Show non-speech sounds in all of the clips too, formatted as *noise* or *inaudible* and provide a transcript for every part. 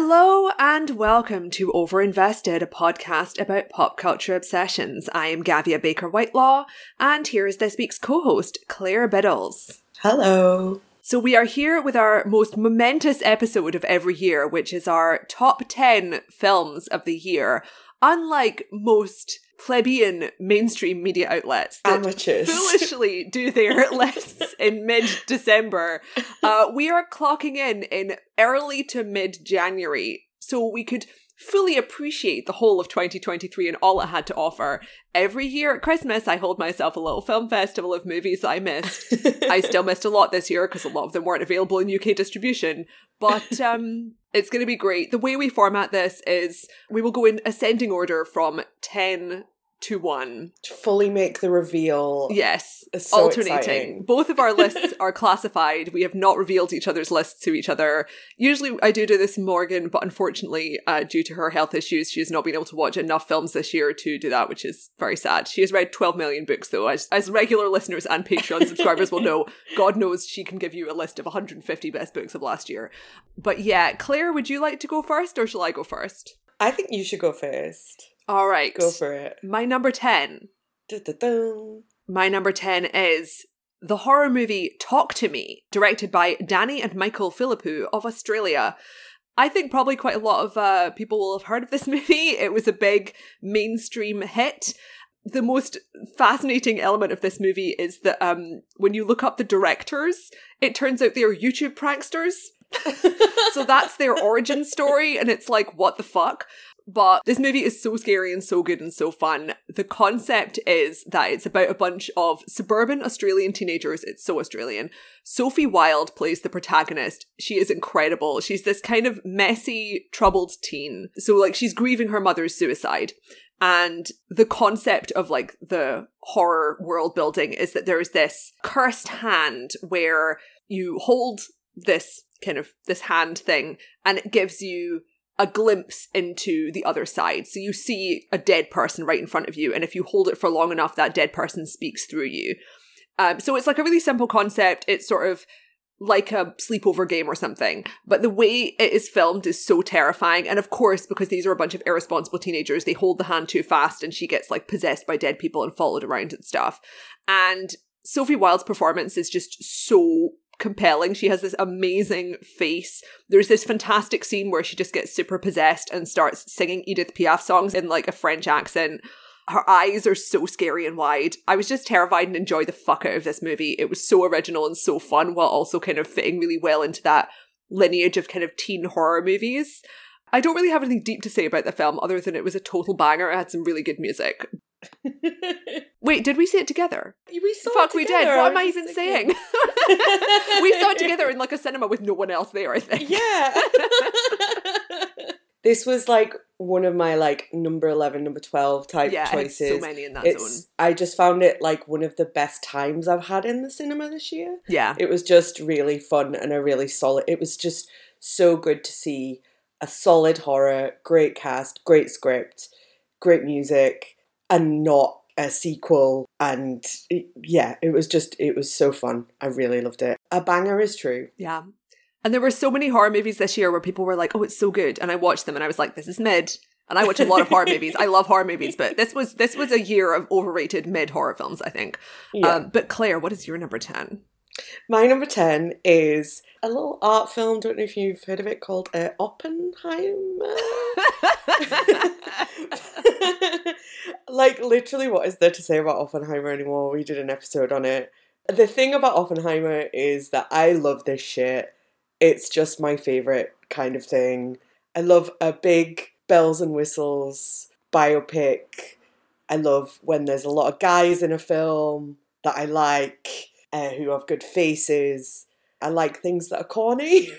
Hello and welcome to Overinvested, a podcast about pop culture obsessions. I am Gavia Baker Whitelaw, and here is this week's co host, Claire Biddles. Hello. So, we are here with our most momentous episode of every year, which is our top 10 films of the year. Unlike most plebeian mainstream media outlets that Amateurs. foolishly *laughs* do their lists in mid-December, uh, we are clocking in in early to mid-January, so we could fully appreciate the whole of 2023 and all it had to offer. Every year at Christmas, I hold myself a little film festival of movies that I missed. I still missed a lot this year because a lot of them weren't available in UK distribution, but *laughs* um, it's going to be great. The way we format this is we will go in ascending order from 10 to 1. To fully make the reveal. Yes, so alternating. exciting. Both of our lists are classified. We have not revealed each other's lists to each other. Usually I do do this, Morgan, but unfortunately, uh, due to her health issues, she has not been able to watch enough films this year to do that, which is very sad. She has read 12 million books, though. As, as regular listeners and Patreon *laughs* subscribers will know, God knows she can give you a list of 150 best books of last year. But yeah, Claire, would you like to go first, or shall I go first? I think you should go first. All right. Go for it. My number 10 Du-du-dum. My number 10 is the horror movie Talk to Me, directed by Danny and Michael Philippou of Australia. I think probably quite a lot of uh, people will have heard of this *laughs* movie. It was a big mainstream hit. The most fascinating element of this movie is that um, when you look up the directors, it turns out they are YouTube pranksters. *laughs* so that's their origin story, and it's like, what the fuck? But this movie is so scary and so good and so fun. The concept is that it's about a bunch of suburban Australian teenagers. It's so Australian. Sophie Wilde plays the protagonist. She is incredible. She's this kind of messy, troubled teen. So, like, she's grieving her mother's suicide. And the concept of like the horror world building is that there is this cursed hand where you hold this kind of this hand thing and it gives you a glimpse into the other side. So you see a dead person right in front of you, and if you hold it for long enough, that dead person speaks through you. Um, so it's like a really simple concept. It's sort of like a sleepover game or something. But the way it is filmed is so terrifying. And of course, because these are a bunch of irresponsible teenagers, they hold the hand too fast and she gets like possessed by dead people and followed around and stuff. And Sophie Wilde's performance is just so compelling. She has this amazing face. There's this fantastic scene where she just gets super possessed and starts singing Edith Piaf songs in like a French accent. Her eyes are so scary and wide. I was just terrified and enjoyed the fuck out of this movie. It was so original and so fun while also kind of fitting really well into that lineage of kind of teen horror movies. I don't really have anything deep to say about the film other than it was a total banger. It had some really good music. *laughs* Wait, did we see it together? we saw Fuck, it we together. did. What am I even saying? *laughs* we saw it together in like a cinema with no one else there, I think. Yeah. *laughs* this was like one of my like number 11, number 12 type Yeah, choices. so many in that it's, zone. I just found it like one of the best times I've had in the cinema this year. Yeah. It was just really fun and a really solid. It was just so good to see a solid horror, great cast, great script, great music, and not a sequel. And it- yeah, it was just, it was so fun. I really loved it. A banger is true. Yeah. And there were so many horror movies this year where people were like, "Oh, it's so good," and I watched them and I was like, "This is mid." And I watch a lot of horror movies. I love horror movies, but this was this was a year of overrated mid horror films, I think. Yeah. Um, but Claire, what is your number ten? My number 10 is a little art film. Don't know if you've heard of it called uh, Oppenheimer. *laughs* like, literally, what is there to say about Oppenheimer anymore? We did an episode on it. The thing about Oppenheimer is that I love this shit. It's just my favorite kind of thing. I love a big bells and whistles biopic. I love when there's a lot of guys in a film that I like uh, who have good faces. I like things that are corny.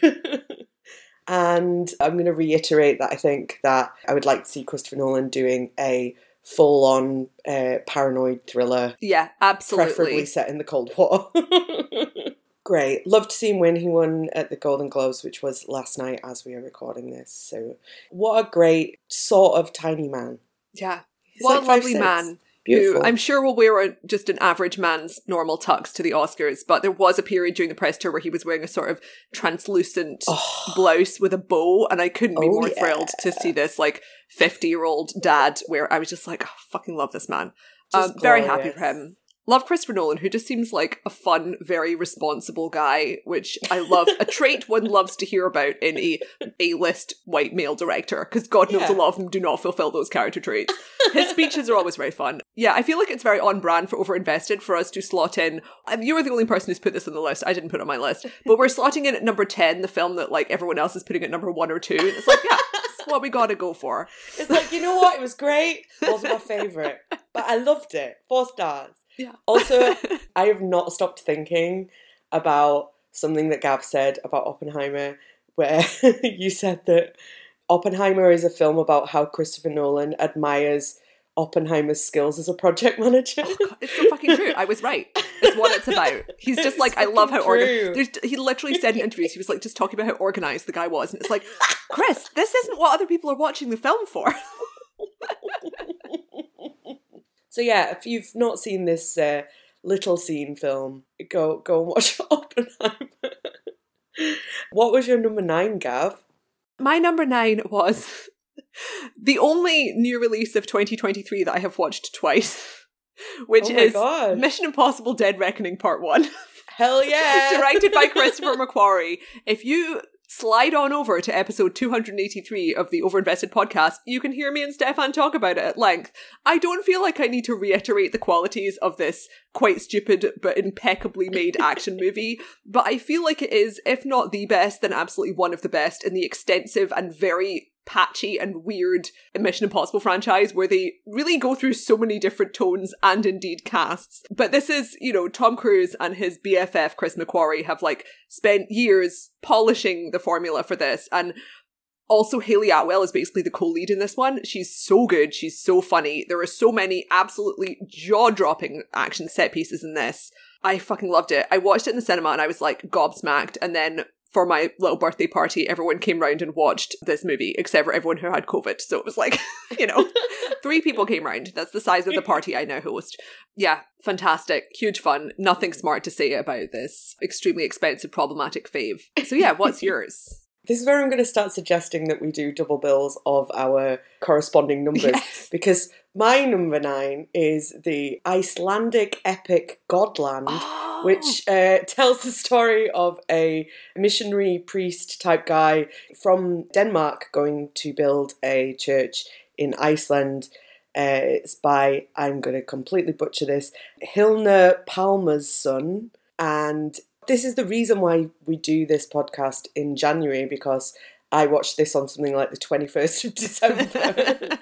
*laughs* and I'm going to reiterate that I think that I would like to see Christopher Nolan doing a full on uh, paranoid thriller, yeah, absolutely. preferably set in the Cold War. *laughs* Great. Loved to see him win. He won at the Golden Globes, which was last night as we are recording this. So, what a great sort of tiny man. Yeah. He's What like a lovely 5'6". man. Beautiful. who I'm sure will wear a, just an average man's normal tux to the Oscars, but there was a period during the press tour where he was wearing a sort of translucent Oh. blouse with a bow, and I couldn't be Oh, more yeah. thrilled to see this like 50 year old dad where I was just like, oh, fucking love this man. Um, very happy for him. Love Christopher Nolan, who just seems like a fun, very responsible guy, which I love. a trait one loves to hear about in a A-list white male director, because God knows Yeah. a lot of them do not fulfill those character traits. His speeches are always very fun. Yeah, I feel like it's very on brand for Overinvested for us to slot in. Um, you were the only person who's put this on the list. I didn't put it on my list, but we're slotting in at number ten the film that like everyone else is putting at number one or two. And it's like, yeah, that's what we got to go for. It's like, you know what? It was great. It wasn't my favourite. But I loved it. Four stars. Yeah. Also, *laughs* I have not stopped thinking about something that Gav said about Oppenheimer, where *laughs* you said that Oppenheimer is a film about how Christopher Nolan admires Oppenheimer's skills as a project *laughs* manager. Oh, God, it's so fucking true. I was right. It's what it's about. He's just It's like, I love how organized. He literally said in interviews, he was like just talking about how organized the guy was, and it's like, Chris, this isn't what other people are watching the film for. So yeah, if you've not seen this uh, little scene film, go go and watch *laughs* Oppenheimer. what was your number nine, Gav? My number nine was *laughs* the only new release of 2023 that I have watched twice, *laughs* which oh is god! Mission Impossible: Dead Reckoning Part One. Hell yeah! directed by Christopher McQuarrie. If you slide on over to episode 283 of the Overinvested podcast, you can hear me and Stefan talk about it at length. I don't feel like I need to reiterate the qualities of this quite stupid but impeccably made *laughs* action movie, but I feel like it is, if not the best, then absolutely one of the best in the extensive and very patchy and weird Mission Impossible franchise where they really go through so many different tones and indeed casts. But this is, you know, Tom Cruise and his BFF Chris McQuarrie have like spent years polishing the formula for this and also, Hayley Atwell is basically the co-lead in this one. She's so good. She's so funny. There are so many absolutely jaw-dropping action set pieces in this. I fucking loved it. I watched it in the cinema and I was like gobsmacked. And then for my little birthday party, everyone came round and watched this movie, except for everyone who had COVID. So it was like, *laughs* you know, *laughs* three people came round. That's the size of the party I now host. Yeah, fantastic. Huge fun. Nothing smart to say about this extremely expensive, problematic fave. So yeah, what's *laughs* yours? This is where I'm going to start suggesting that we do double bills of our corresponding numbers Yes. because my number nine is the Icelandic epic Godland. *gasps* Oh. which uh, tells the story of a missionary priest type guy from Denmark going to build a church in Iceland. Uh, it's by, I'm going to completely butcher this, Hilna Palmer's son. And this is the reason why we do this podcast in January because I watched this on something like the 21st of *laughs* December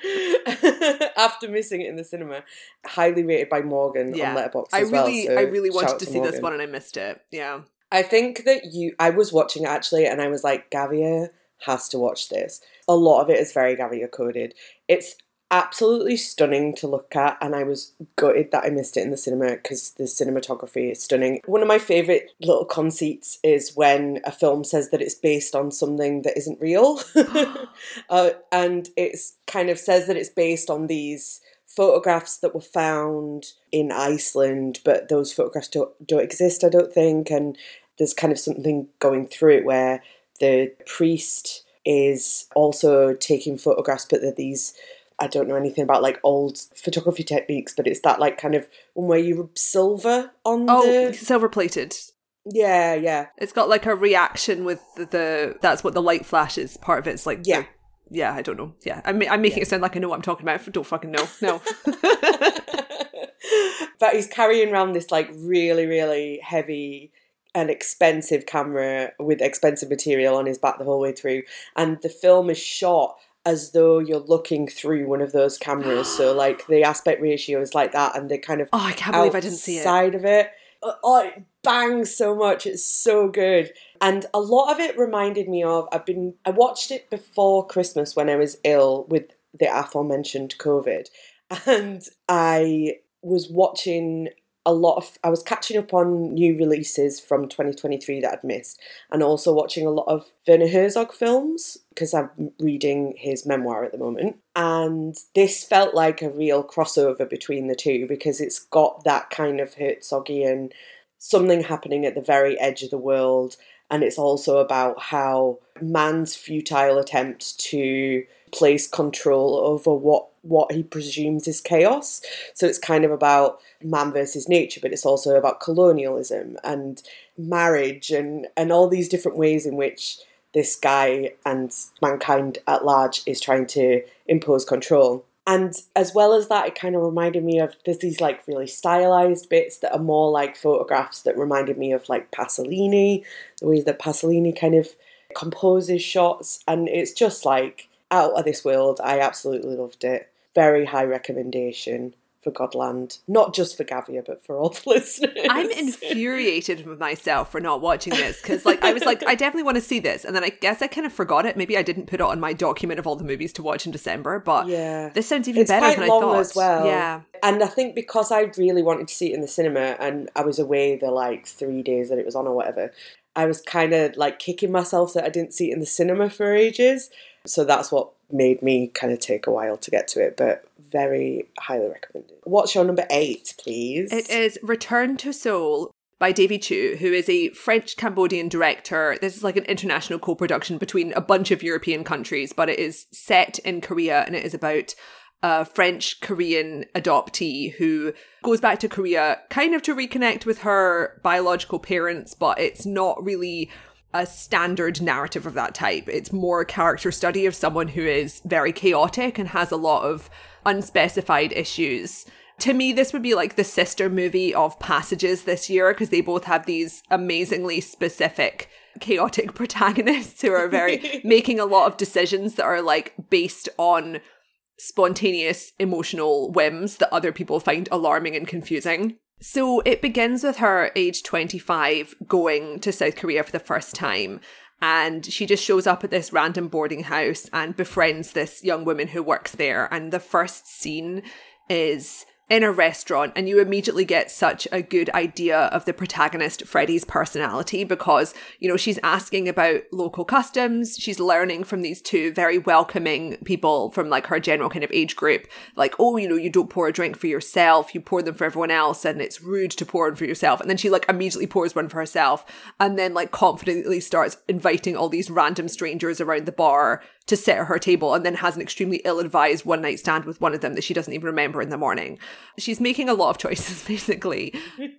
*laughs* after missing it in the cinema. Highly rated by Morgan Yeah. on Letterboxd I as well. really, so I really wanted out to see this one and I missed it. Yeah. I think that you, I was watching it actually, and I was like, Gavia has to watch this. A lot of it is very Gavia coded. It's absolutely stunning to look at, and I was gutted that I missed it in the cinema because the cinematography is stunning. One of my favorite little conceits is when a film says that it's based on something that isn't real, *laughs* *gasps* uh, and it's kind of says that it's based on these photographs that were found in Iceland, but those photographs don't don't exist, I don't think, and there's kind of something going through it where the priest is also taking photographs, but that these I don't know anything about like old photography techniques, but it's that like kind of one where you rub silver on Oh, the silver plated. yeah yeah It's got like a reaction with the, the that's what the light flash is. part of it. It's like Yeah. the- yeah. I don't know. Yeah, I'm I'm making it sound like I know what I'm talking about. I don't fucking know. No. *laughs* *laughs* but he's carrying around this like really really heavy and expensive camera with expensive material on his back the whole way through and the film is shot as though you're looking through one of those cameras. So *gasps* like the aspect ratio is like that and the kind of oh, I can't believe I didn't see it. outside of it. Uh, oh it bangs so much. It's so good. And a lot of it reminded me of i've been i watched it before christmas when i was ill with the aforementioned covid. And i was watching a lot of I was catching up on new releases from 2023 that I'd missed, and also watching a lot of Werner Herzog films because I'm reading his memoir at the moment. And this felt like a real crossover between the two because it's got that kind of Herzogian something happening at the very edge of the world, and it's also about how man's futile attempt to place control over what what he presumes is chaos. So it's kind of about man versus nature, but it's also about colonialism and marriage and, and all these different ways in which this guy and mankind at large is trying to impose control. And as well as that, it kind of reminded me of there's these like really stylized bits that are more like photographs that reminded me of like Pasolini, the way that Pasolini kind of composes shots. And it's just like out of this world. I absolutely loved it. Very high recommendation for Godland, not just for Gavia, but for all the *laughs* listeners. I'm infuriated with myself for not watching this because, like, I was like, I definitely want to see this, and then I guess I kind of forgot it. Maybe I didn't put it on my document of all the movies to watch in December, but yeah, this sounds even it's better than I thought. as well. Yeah, and I think because I really wanted to see it in the cinema, and I was away the like three days that it was on or whatever. I was kind of like kicking myself that I didn't see it in the cinema for ages. So that's what made me kind of take a while to get to it, but very highly recommended. What's your number eight, please? it is Return to Seoul by Davy Chou, who is a French Cambodian director. This is like an international co production between a bunch of European countries, but it is set in Korea and it is about a French Korean adoptee who goes back to Korea kind of to reconnect with her biological parents, but it's not really a standard narrative of that type. It's more a character study of someone who is very chaotic and has a lot of unspecified issues. To me, this would be like the sister movie of Passages this year because they both have these amazingly specific chaotic *laughs* protagonists who are very *laughs* making a lot of decisions that are like based on spontaneous emotional whims that other people find alarming and confusing. So it begins with her age 25 going to South Korea for the first time. And she just shows up at this random boarding house and befriends this young woman who works there. And the first scene is in a restaurant and you immediately get such a good idea of the protagonist Freddie's personality because you know she's asking about local customs. She's learning from these two very welcoming people from like her general kind of age group. Like oh you know you don't pour a drink for yourself. You pour them for everyone else and it's rude to pour one for yourself. And then she like immediately pours one for herself and then like confidently starts inviting all these random strangers around the bar to sit at her table and then has an extremely ill advised one night stand with one of them that she doesn't even remember in the morning. She's making a lot of choices, *laughs* basically.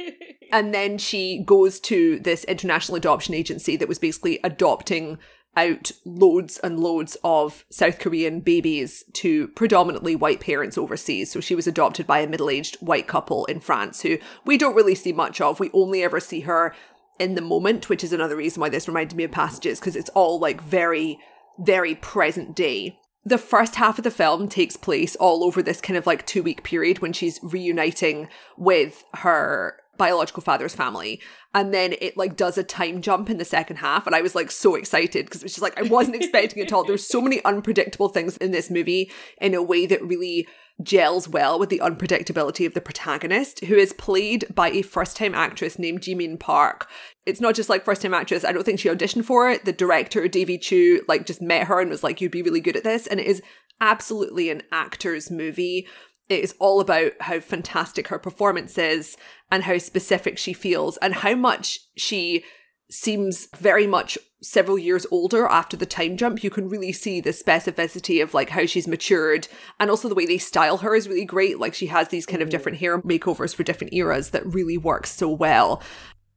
*laughs* and then she goes to this international adoption agency that was basically adopting out loads and loads of South Korean babies to predominantly white parents overseas. So she was adopted by a middle aged white couple in France who we don't really see much of. We only ever see her in the moment, which is another reason why this reminded me of Passages, because it's all like very very present day. The first half of the film takes place all over this kind of like two week period when she's reuniting with her biological father's family. And then it like does a time jump in the second half. And I was like so excited because it was just like, I wasn't expecting it at all. There's so many unpredictable things in this movie in a way that really gels well with the unpredictability of the protagonist, who is played by a first time actress named Jimin Park. It's not just like first time actress, I don't think she auditioned for it. The director, Davy Chou, like just met her and was like, you'd be really good at this. And it is absolutely an actor's movie. It is all about how fantastic her performance is and how specific she feels and how much she seems very much several years older after the time jump. You can really see the specificity of like how she's matured and also the way they style her is really great. Like she has these kind of different mm. hair makeovers for different eras that really works so well.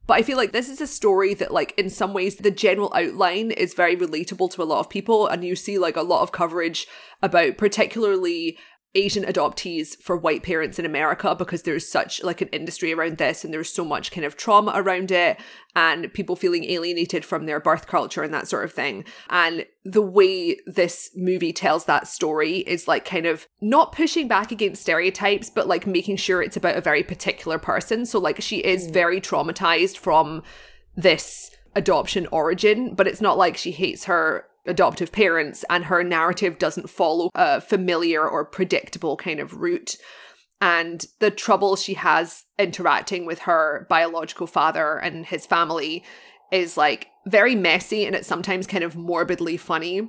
But I feel like this is a story that, like, in some ways, the general outline is very relatable to a lot of people. And you see, like, a lot of coverage about particularly Asian adoptees for white parents in America because there's such like an industry around this and there's so much kind of trauma around it and people feeling alienated from their birth culture and that sort of thing. And the way this movie tells that story is like kind of not pushing back against stereotypes, but like making sure it's about a very particular person. So like she is mm. very traumatized from this adoption origin, but it's not like she hates her adoptive parents and her narrative doesn't follow a familiar or predictable kind of route. and the trouble she has interacting with her biological father and his family is like very messy and it's sometimes kind of morbidly funny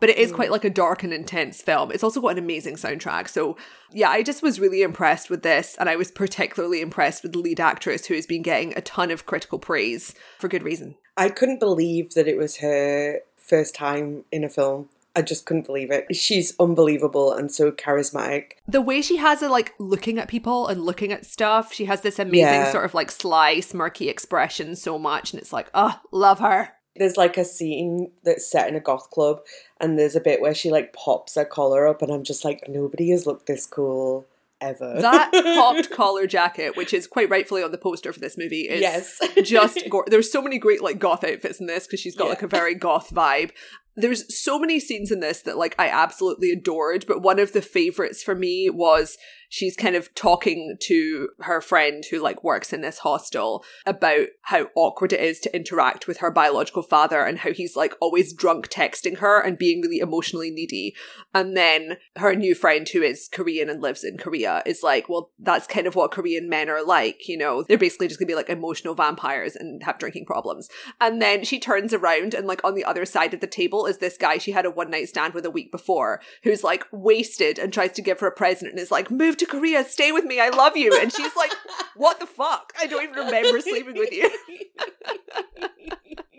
but it is hmm. quite like a dark and intense film. It's also got an amazing soundtrack. So, yeah, I just was really impressed with this. And I was particularly impressed with the lead actress who has been getting a ton of critical praise for good reason. I couldn't believe that it was her first time in a film. I just couldn't believe it. She's unbelievable and so charismatic. The way she has it, like looking at people and looking at stuff, she has this amazing Yeah. sort of like sly, smirky expression so much. And it's like, oh, love her. There's like a scene that's set in a goth club, and there's a bit where she like pops her collar up, and I'm just like, nobody has looked this cool ever. That popped *laughs* collar jacket, which is quite rightfully on the poster for this movie, is yes, just *laughs* gore. There's so many great like goth outfits in this because she's got Yeah. like a very goth vibe. There's so many scenes in this that like I absolutely adored, but one of the favorites for me was she's kind of talking to her friend who like works in this hostel about how awkward it is to interact with her biological father and how he's like always drunk texting her and being really emotionally needy. And then her new friend who is Korean and lives in Korea is like, well, that's kind of what Korean men are like, you know. They're basically just gonna be like emotional vampires and have drinking problems. And then she turns around and like on the other side of the table is this guy she had a one night stand with a week before who's like wasted and tries to give her a present and is like, move to Korea, stay with me, I love you. And she's like, *laughs* what the fuck? I don't even remember sleeping with you. *laughs*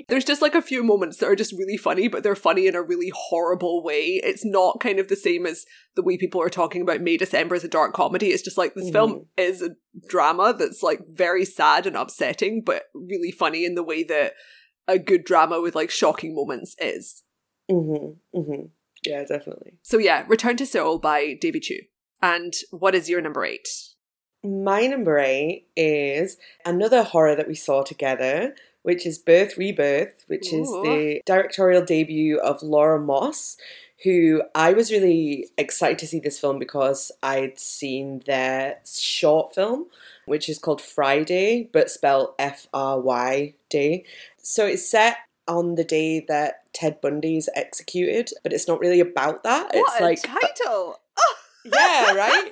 There's just like a few moments that are just really funny, but they're funny in a really horrible way. It's not kind of the same as the way people are talking about May December as a dark comedy. It's just like this film is a drama that's like very sad and upsetting, but really funny in the way that a good drama with like shocking moments is. hmm hmm Yeah, definitely. So yeah, Return to Seoul by David Chou. And what is your number eight? My number eight is another horror that we saw together, which is Birth Rebirth, which is the directorial debut of Laura Moss, who I was really excited to see this film because I'd seen their short film, which is called Friday, but spelled F R Y Day. So it's set on the day that Ted Bundy is executed, but it's not really about that. what it's a like title! Yeah, right?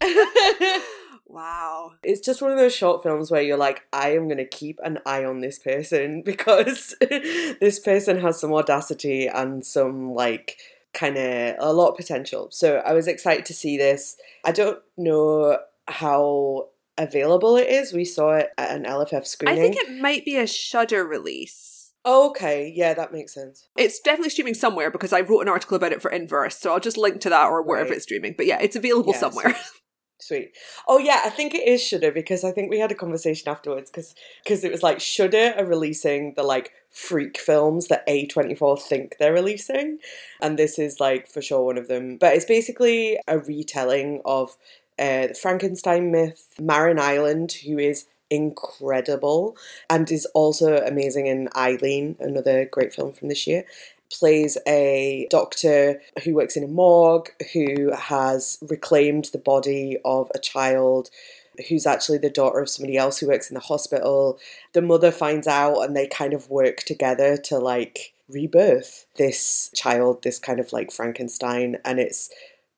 *laughs* wow. It's just one of those short films where you're like, I am going to keep an eye on this person *laughs* because this person has some audacity and some, like, kind of a lot of potential. So I was excited to see this. I don't know how available it is. We saw it at an LFF screening. I think it might be a Shudder release. Oh, okay, yeah, that makes sense. It's definitely streaming somewhere because I wrote an article about it for Inverse, so I'll just link to that or wherever Right. it's streaming. But yeah, it's available Yeah, somewhere. Sweet. Oh yeah, I think it is Shudder because I think we had a conversation afterwards because it was like Shudder are releasing the like freak films that A24 think they're releasing and this is like for sure one of them. But it's basically a retelling of uh, the Frankenstein myth, Marin Ireland, who is incredible and is also amazing in Eileen, another great film from this year plays a doctor who works in a morgue who has reclaimed the body of a child who's actually the daughter of somebody else who works in the hospital. The mother finds out and they kind of work together to like rebirth this child, this kind of like Frankenstein. And it's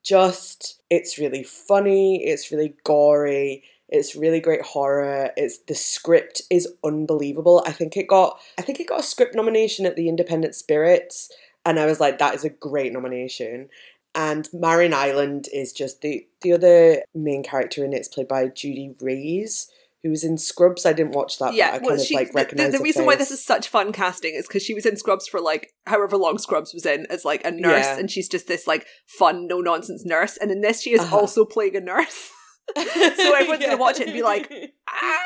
just, it's really funny, it's really gory. It's really great horror. It's the script is unbelievable. I think it got I think it got a script nomination at the Independent Spirits, and I was like, that is a great nomination. And Marin Ireland is just the the other main character in it is played by Judy Reyes, who was in Scrubs. I didn't watch that, yeah, but I kind well, of she, like the, recognize the, the reason why this is such fun casting is because she was in Scrubs for like however long Scrubs was in as like a nurse, Yeah. and she's just this like fun, no nonsense nurse. And in this, she is Uh-huh. also playing a nurse. *laughs* *laughs* so everyone's gonna watch it and be like, ah!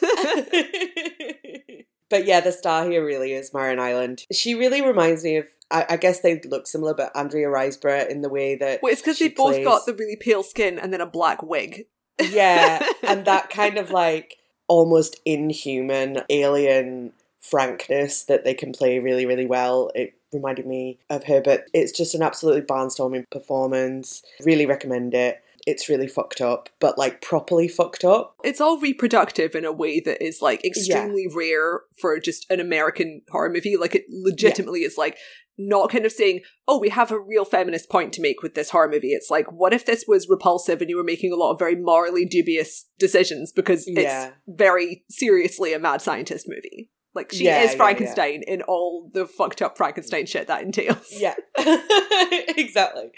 *laughs* but yeah, the star here really is Marin Ireland. She really reminds me of. I, I guess they look similar, but Andrea Riseborough in the way that well, it's because they both plays- got the really pale skin and then a black wig. yeah, *laughs* and that kind of like almost inhuman alien frankness that they can play really, really well. It reminded me of her, but it's just an absolutely barnstorming performance. Really recommend it. It's really fucked up, but like properly fucked up. It's all reproductive in a way that is like extremely rare for just an American horror movie. Like it legitimately is like not kind of saying, oh, we have a real feminist point to make with this horror movie. It's like, what if this was repulsive and you were making a lot of very morally dubious decisions because Yeah. it's very seriously a mad scientist movie. Like, she Yeah, is yeah, Frankenstein in all the fucked up Frankenstein shit that entails. Yeah, *laughs* exactly.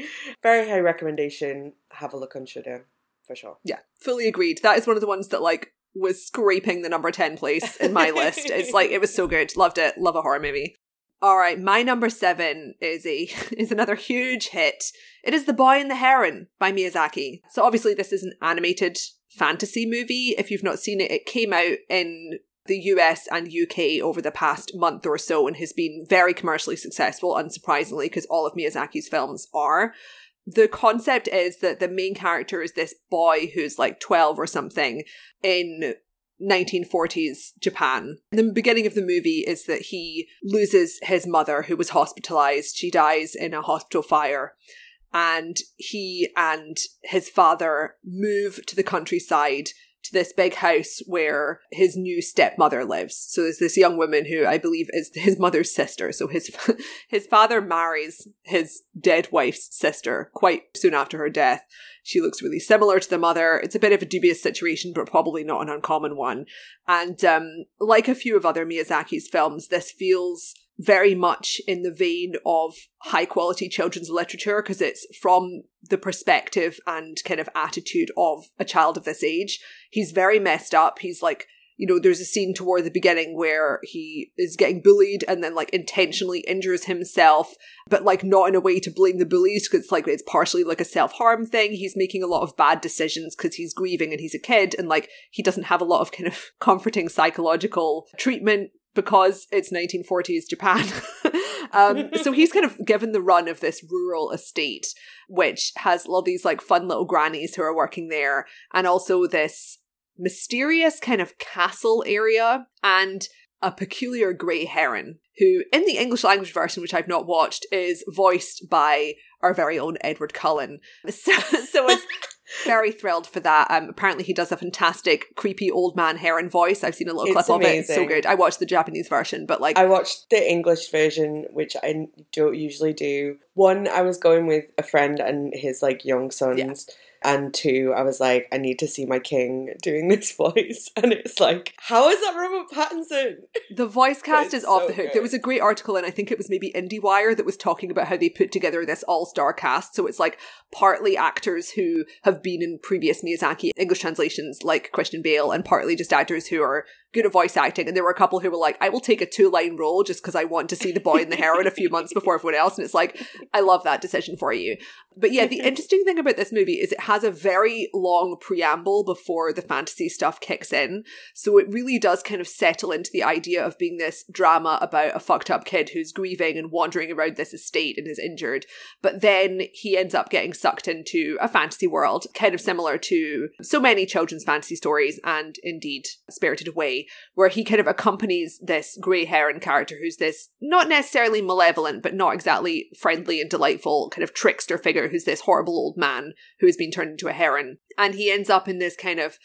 Very high recommendation. Have a look on Shudder for sure. Yeah, fully agreed. That is one of the ones that like was scraping the number 10 place in my list. It's like it was so good. Loved it. Love a horror movie. All right, my number 7 is a *laughs* is another huge hit. It is The Boy and the Heron by Miyazaki. So obviously this is an animated fantasy movie. If you've not seen it, it came out in the US and UK over the past month or so and has been very commercially successful, unsurprisingly, because all of Miyazaki's films are the concept is that the main character is this boy who's like 12 or something in 1940s Japan. The beginning of the movie is that he loses his mother who was hospitalized. She dies in a hospital fire. And he and his father move to the countryside to this big house where his new stepmother lives. So there's this young woman who I believe is his mother's sister. So his *laughs* his father marries his dead wife's sister quite soon after her death. She looks really similar to the mother. It's a bit of a dubious situation, but probably not an uncommon one. And um, like a few of other Miyazaki's films, this feels very much in the vein of high quality children's literature because it's from the perspective and kind of attitude of a child of this age. He's very messed up. He's like, you know, there's a scene toward the beginning where he is getting bullied and then like intentionally injures himself, but like not in a way to blame the bullies because it's like it's partially like a self harm thing. He's making a lot of bad decisions because he's grieving and he's a kid and like he doesn't have a lot of kind of *laughs* comforting psychological treatment because it's 1940s Japan. *laughs* um, so *laughs* he's kind of given the run of this rural estate, which has all these like fun little grannies who are working there, and also this mysterious kind of castle area and a peculiar grey heron, who in the English language version, which I've not watched, is voiced by our very own Edward Cullen. *laughs* So, so it's very thrilled for that. Um, apparently, he does a fantastic, creepy old man heron voice. I've seen a little It's clip of it. It's so amazing. good. I watched the Japanese version, but like, I watched the English version, which I don't usually do. One, I was going with a friend and his like young sons. And two, I was like, I need to see my king doing this *laughs* voice. And it's like, how is that Robert Pattinson? The voice cast is off the hook. good. There was a great article, and I think it was maybe IndieWire that was talking about how they put together this all star cast. So it's like partly actors who have been in previous Miyazaki English translations, like Christian Bale, and partly just actors who are good at voice acting. And there were a couple who were like, I will take a two line role just because I want to see the boy and the heron a few months before everyone else. And it's like, I love that decision for you. But yeah, the *laughs* interesting thing about this movie is it has a very long preamble before the fantasy stuff kicks in. So it really does kind of settle into the idea of being this drama about a fucked up kid who's grieving and wandering around this estate and is injured. But then he ends up getting sucked into a fantasy world, kind of similar to so many children's fantasy stories and indeed Spirited Away, where he kind of accompanies this grey heron character who's this not necessarily malevolent, but not exactly friendly and delightful kind of trickster figure who's this horrible old man who has been turned into a heron. And he ends up in this kind of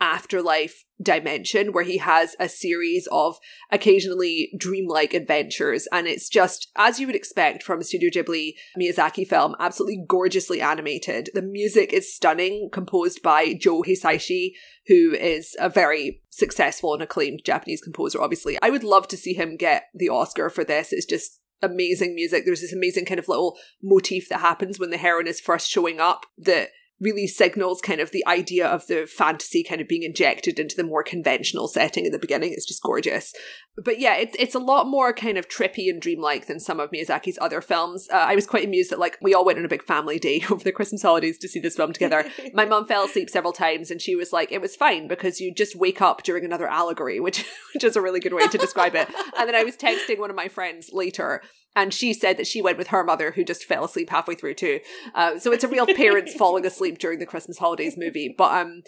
afterlife dimension where he has a series of occasionally dreamlike adventures. And it's just as you would expect from a studio ghibli miyazaki film absolutely gorgeously animated. The music is stunning composed by joe hisaishi who is a very successful and acclaimed japanese composer obviously. I would love to see him get the oscar for this. It's just amazing music. There's this amazing kind of little motif that happens when the heron is first showing up that really signals kind of the idea of the fantasy kind of being injected into the more conventional setting at the beginning. It's just gorgeous. But yeah, it's it's a lot more kind of trippy and dreamlike than some of Miyazaki's other films. Uh, I was quite amused that like we all went on a big family day *laughs* over the Christmas holidays to see this film together. *laughs* My mum fell asleep several times and she was like, it was fine because you just wake up during another allegory, *laughs* which which is a really good way to describe it. And then I was texting one of my friends later and she said that she went with her mother who just fell asleep halfway through too. Uh, so it's a real parents *laughs* falling asleep during the Christmas holidays movie. But um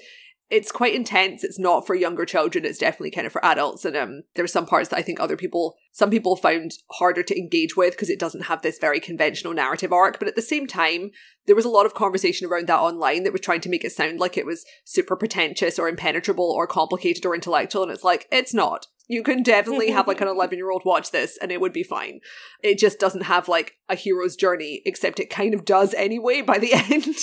it's quite intense. It's not for younger children. It's definitely kind of for adults. And um, there are some parts that I think other people some people found harder to engage with because it doesn't have this very conventional narrative arc. But at the same time, there was a lot of conversation around that online that was trying to make it sound like it was super pretentious or impenetrable or complicated or intellectual. And it's like, it's not. You can definitely have like an *laughs* 11 year old watch this and it would be fine. It just doesn't have like a hero's journey, except it kind of does anyway by the *laughs* end.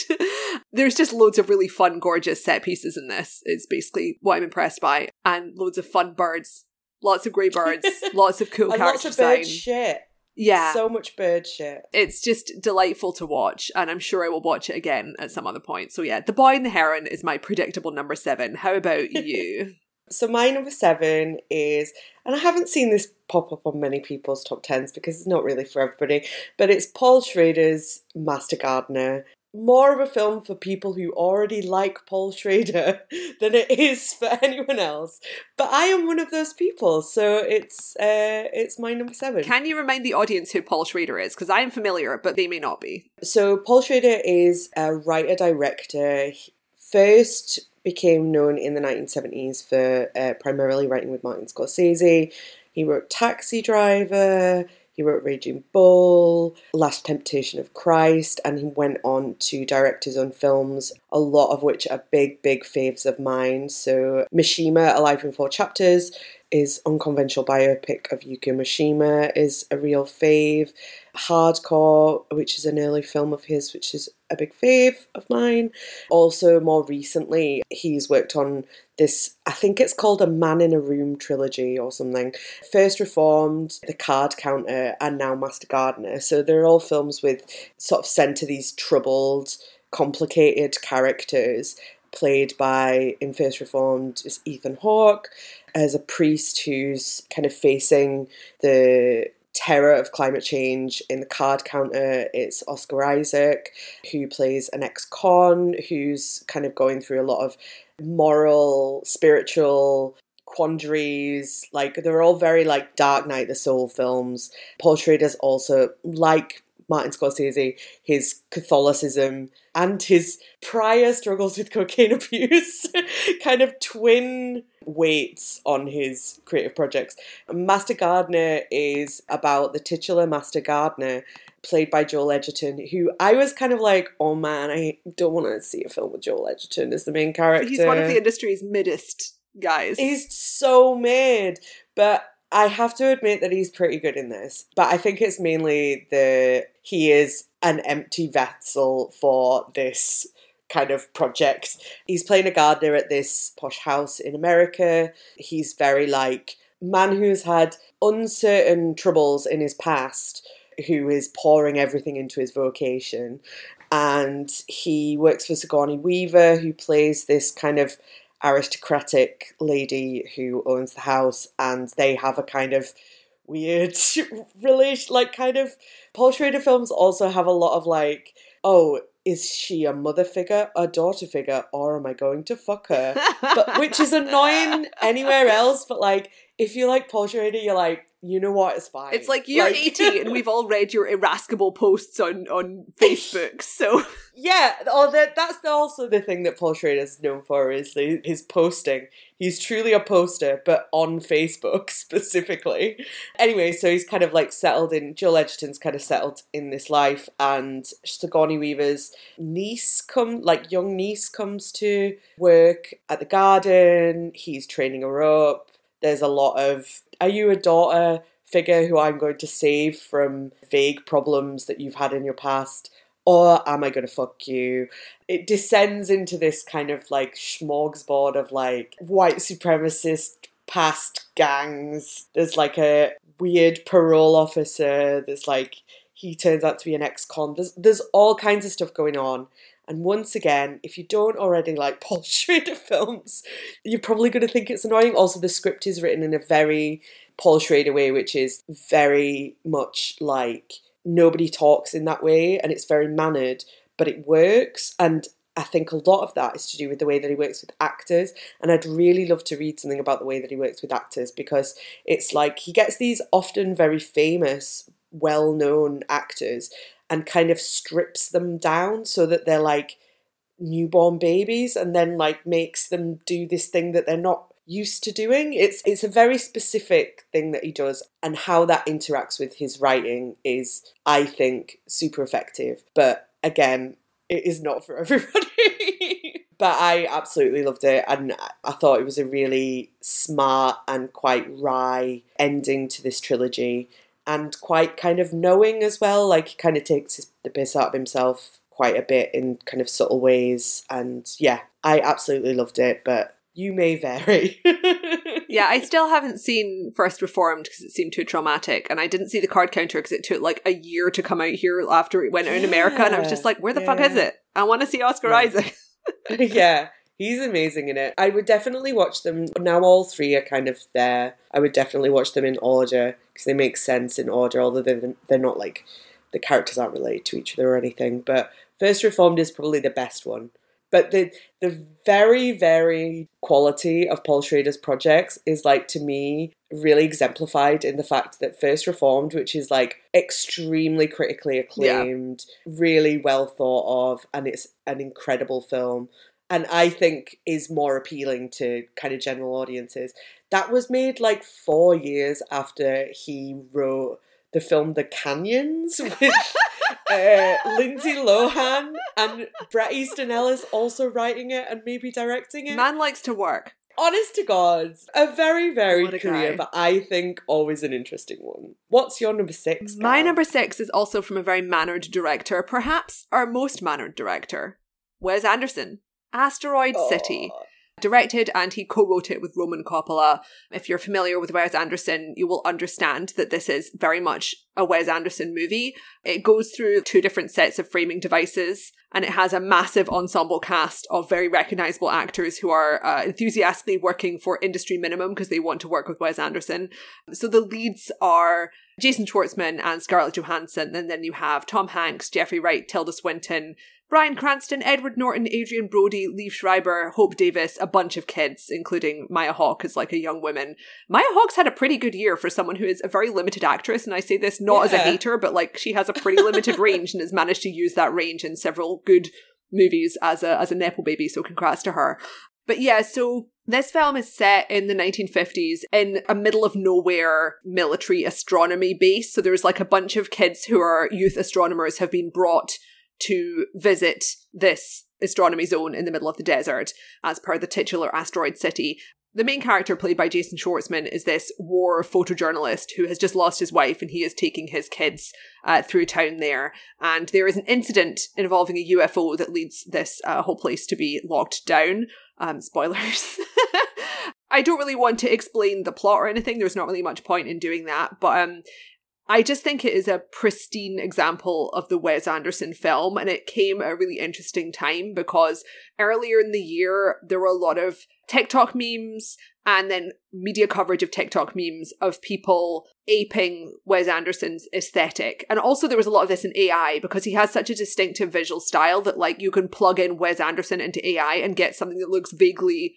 There's just loads of really fun, gorgeous set pieces in this, is basically what I'm impressed by. And loads of fun birds Lots of grey birds, *laughs* lots of cool and character lots of bird design. shit. Yeah. So much bird shit. it's just delightful to watch, and I'm sure I will watch it again at some other point. So yeah, The Boy and the Heron is my predictable number seven. How about *laughs* you? So my number seven is, and I haven't seen this pop up on many people's top tens because it's not really for everybody, but it's Paul Schrader's Master Gardener. More of a film for people who already like Paul Schrader *laughs* than it is for *laughs* anyone else. But I am one of those people, so it's uh, it's my number seven. Can you remind the audience who Paul Schrader is? Because I am familiar, but they may not be. So Paul Schrader is a writer director. First became known in the 1970s for uh, primarily writing with Martin Scorsese. He wrote Taxi Driver. He wrote Raging Bull, Last Temptation of Christ, and he went on to direct his own films, a lot of which are big, big faves of mine. So, Mishima, A Life in Four Chapters, is unconventional biopic of Yukio Mishima is a real fave. Hardcore, which is an early film of his, which is a big fave of mine. Also, more recently, he's worked on this, I think it's called a Man in a Room trilogy or something. First Reformed, The Card Counter, and now Master Gardener. So they're all films with sort of centre these troubled, complicated characters played by in First Reformed is Ethan Hawke as a priest who's kind of facing the terror of climate change in the card counter. It's oscar isaac who plays an ex-con who's kind of going through a lot of moral spiritual quandaries. Like they're all very like dark night the soul films. Paul schrader's also like martin scorsese his catholicism and his prior struggles with cocaine *laughs* abuse *laughs* kind of twin weights on his creative projects. Master Gardener is about the titular Master Gardener, played by Joel Edgerton, who I was kind of like, oh man, I don't want to see a film with Joel Edgerton as the main character. He's one of the industry's middest guys. He's so mid, but I have to admit that he's pretty good in this. But I think it's mainly the he is an empty vessel for this kind of project. He's playing a gardener at this posh house in America. He's very like man who's had uncertain troubles in his past who is pouring everything into his vocation. And he works for Sigourney Weaver, who plays this kind of aristocratic lady who owns the house, and they have a kind of weird *laughs* relation. Like, kind of, Paul Schrader films also have a lot of like, oh, is she a mother figure, a daughter figure, or am I going to fuck her? but which is annoying *laughs* anywhere else. But like, if you like Paul Schrader, you're like, you know what, it's fine. It's like you're 80 and we've all read your irascible posts on, on Facebook, so. yeah, oh, that, that's also the thing that Paul Schrader is known for is the, his posting. He's truly a poster, but on Facebook *laughs* specifically. Anyway, so he's kind of like settled in, Joel Edgerton's kind of settled in this life, and Sigourney Weaver's niece come, like young niece comes to work at the garden. He's training her up. There's a lot of are you a daughter figure who I'm going to save from vague problems that you've had in your past? Or am I going to fuck you? It descends into this kind of like smorgasbord of like white supremacist past gangs. There's like a weird parole officer. There's like he turns out to be an ex-con. There's there's all kinds of stuff going on. And once again, if you don't already like *laughs* Paul Schrader films, you're probably going to think it's annoying. Also, the script is written in a very Paul Schrader way, which is very much like nobody talks in that way and it's very mannered, but it works. And I think a lot of that is to do with the way that he works with actors. And I'd really love to read something about the way that he works with actors because it's like he gets these often very famous, well known actors and kind of strips them down so that they're like newborn babies and then like makes them do this thing that they're not used to doing. It's it's a very specific thing that he does and how that interacts with his writing is I think super effective. But again, it is not for *laughs* everybody. but I absolutely loved it and I thought it was a really smart and quite wry ending to this trilogy and quite kind of knowing as well like he kind of takes the piss out of himself quite a bit in kind of subtle ways and yeah I absolutely loved it but you may vary. *laughs* yeah, I still haven't seen First Reformed because it seemed too traumatic, and I didn't see the card counter because it took like a year to come out here after it went out in America, and I was just like, "Where the yeah. fuck is it? I want to see Oscar yeah. Isaac." *laughs* yeah, he's amazing in it. I would definitely watch them now. All three are kind of there. I would definitely watch them in order because they make sense in order, although they're they're not like the characters aren't related to each other or anything. But First Reformed is probably the best one. But the the very very quality of Paul Schrader's projects is like to me really exemplified in the fact that First Reformed, which is like extremely critically acclaimed, yeah. really well thought of, and it's an incredible film. And I think is more appealing to kind of general audiences. That was made like four years after he wrote the film The Canyons *laughs* with uh, Lindsay Lohan and Bret Easton Ellis also writing it and maybe directing it. Man likes to work. Honest to God, a very varied a career, guy. but I think always an interesting one. What's your number six? My number six is also from a very mannered director, perhaps our most mannered director, Wes Anderson. Asteroid. City directed and he co-wrote it with Roman Coppola. If you're familiar with Wes Anderson, you will understand that this is very much a Wes Anderson movie. It goes through two different sets of framing devices and it has a massive ensemble cast of very recognizable actors who are uh, enthusiastically working for industry minimum because they want to work with Wes Anderson. So the leads are Jason Schwartzman and Scarlett Johansson, and then you have Tom Hanks, Jeffrey Wright, Tilda Swinton, Bryan Cranston, Edward Norton, Adrien Brody, Liev Schreiber, Hope Davis, a bunch of kids, including Maya Hawke as like a young woman. Maya Hawke's had a pretty good year for someone who is a very limited actress, and I say this not yeah. as a hater, but like she has a pretty limited *laughs* range and has managed to use that range in several good movies as a as a nepo baby. So congrats to her. But yeah, so this film is set in the 1950s in a middle of nowhere military astronomy base. So there's like a bunch of kids who are youth astronomers have been brought to visit this astronomy zone in the middle of the desert, as per the titular asteroid city. The main character, played by Jason Schwartzman, is this war photojournalist who has just lost his wife and he is taking his kids uh, through town there. And there is an incident involving a UFO that leads this uh, whole place to be locked down. Um, spoilers. *laughs* I don't really want to explain the plot or anything. There's not really much point in doing that. But um, I just think it is a pristine example of the Wes Anderson film, and it came at a really interesting time because earlier in the year there were a lot of TikTok memes and then media coverage of TikTok memes of people aping Wes Anderson's aesthetic. And also there was a lot of this in AI because he has such a distinctive visual style that like you can plug in Wes Anderson into AI and get something that looks vaguely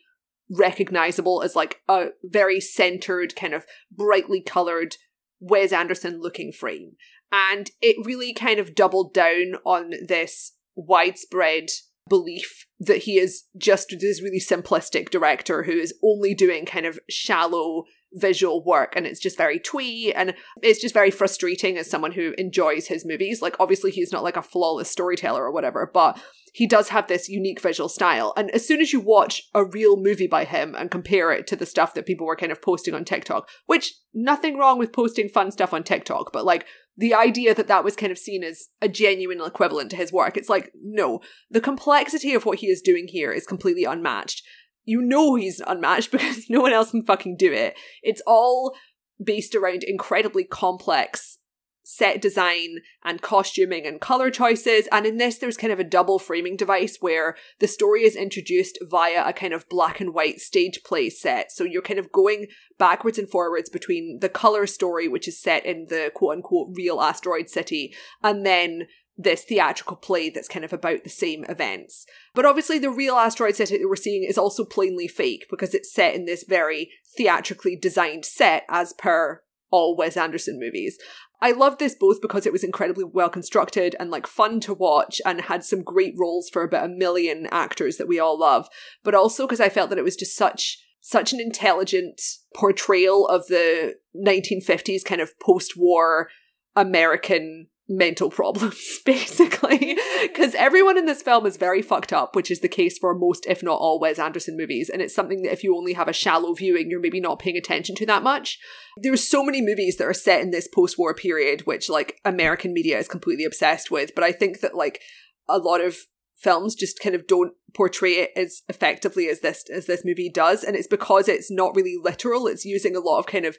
recognizable as like a very centered kind of brightly colored Wes Anderson looking frame. And it really kind of doubled down on this widespread belief that he is just this really simplistic director who is only doing kind of shallow visual work and it's just very twee and it's just very frustrating as someone who enjoys his movies like obviously he's not like a flawless storyteller or whatever but he does have this unique visual style. And as soon as you watch a real movie by him and compare it to the stuff that people were kind of posting on TikTok, which nothing wrong with posting fun stuff on TikTok, but like the idea that that was kind of seen as a genuine equivalent to his work, it's like, no, the complexity of what he is doing here is completely unmatched. You know he's unmatched *laughs* because no one else can fucking do it. It's all based around incredibly complex set design and costuming and color choices. And in this, there's kind of a double framing device where the story is introduced via a kind of black and white stage play set. So you're kind of going backwards and forwards between the color story, which is set in the quote unquote real asteroid city, and then this theatrical play that's kind of about the same events. But obviously, the real asteroid city that we're seeing is also plainly fake because it's set in this very theatrically designed set as per all Wes Anderson movies. I loved this both because it was incredibly well constructed and like fun to watch and had some great roles for about a million actors that we all love, but also because I felt that it was just such such an intelligent portrayal of the 1950s kind of post-war American mental problems, *laughs* basically. Because everyone in this film is very fucked up, which is the case for most, if not all, Wes Anderson movies. And it's something that if you only have a shallow viewing, you're maybe not paying attention to that much. There's so many movies that are set in this post war period, which like American media is completely obsessed with. But I think that like a lot of films just kind of don't portray it as effectively as this as this movie does and it's because it's not really literal it's using a lot of kind of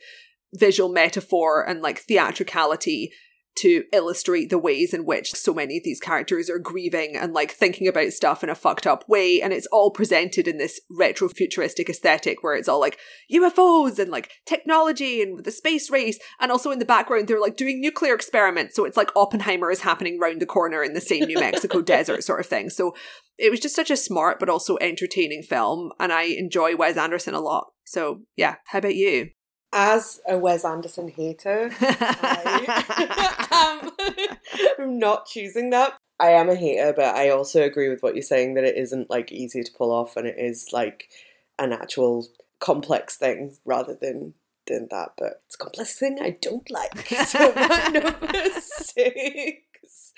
visual metaphor and like theatricality to illustrate the ways in which so many of these characters are grieving and like thinking about stuff in a fucked up way. And it's all presented in this retro futuristic aesthetic where it's all like UFOs and like technology and the space race. And also in the background, they're like doing nuclear experiments. So it's like Oppenheimer is happening round the corner in the same New Mexico *laughs* desert sort of thing. So it was just such a smart but also entertaining film. And I enjoy Wes Anderson a lot. So yeah, how about you? As a Wes Anderson hater, I *laughs* um, *laughs* am not choosing that. I am a hater, but I also agree with what you're saying that it isn't like easy to pull off, and it is like an actual complex thing rather than than that. But it's a complex thing I don't like. *laughs* So my number six.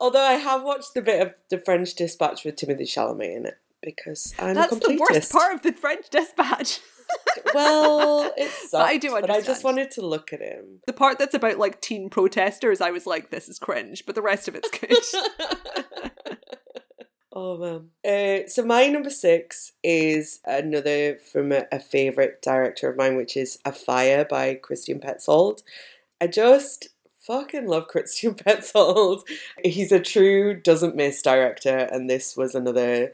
Although I have watched a bit of The French Dispatch with Timothée Chalamet in it because I'm That's the worst part of The French Dispatch well, *laughs* it sucked, but I do But I just wanted to look at him. The part that's about like teen protesters, I was like, this is cringe, but the rest of it's good. *laughs* oh man. Uh, so my number six is another from a, a favorite director of mine, which is A Fire by Christian Petzold. I just fucking love Christian *laughs* Petzold. He's a true doesn't miss director, and this was another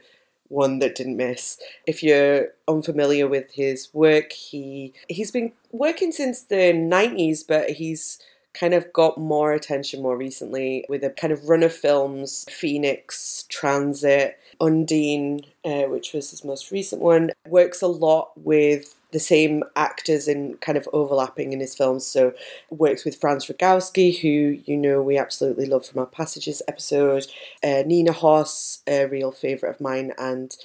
one that didn't miss. If you're unfamiliar with his work, he he's been working since the 90s, but he's kind of got more attention more recently with a kind of run of films Phoenix, Transit, Undine, uh, which was his most recent one. Works a lot with the same actors in kind of overlapping in his films. So works with Franz Rogowski, who you know we absolutely love from our Passages episode, uh, Nina Hoss, a real favourite of mine, and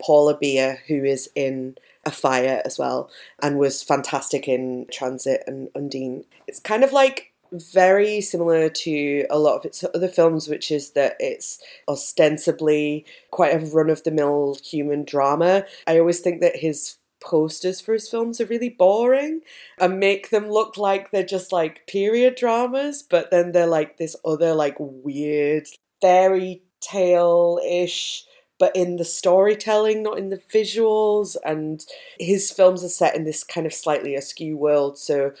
Paula Beer, who is in A Fire as well, and was fantastic in Transit and Undine. It's kind of like very similar to a lot of its other films, which is that it's ostensibly quite a run of the mill human drama. I always think that his posters for his films are really boring and make them look like they're just like period dramas, but then they're like this other like weird fairy tale ish but in the storytelling, not in the visuals. And his films are set in this kind of slightly askew world. So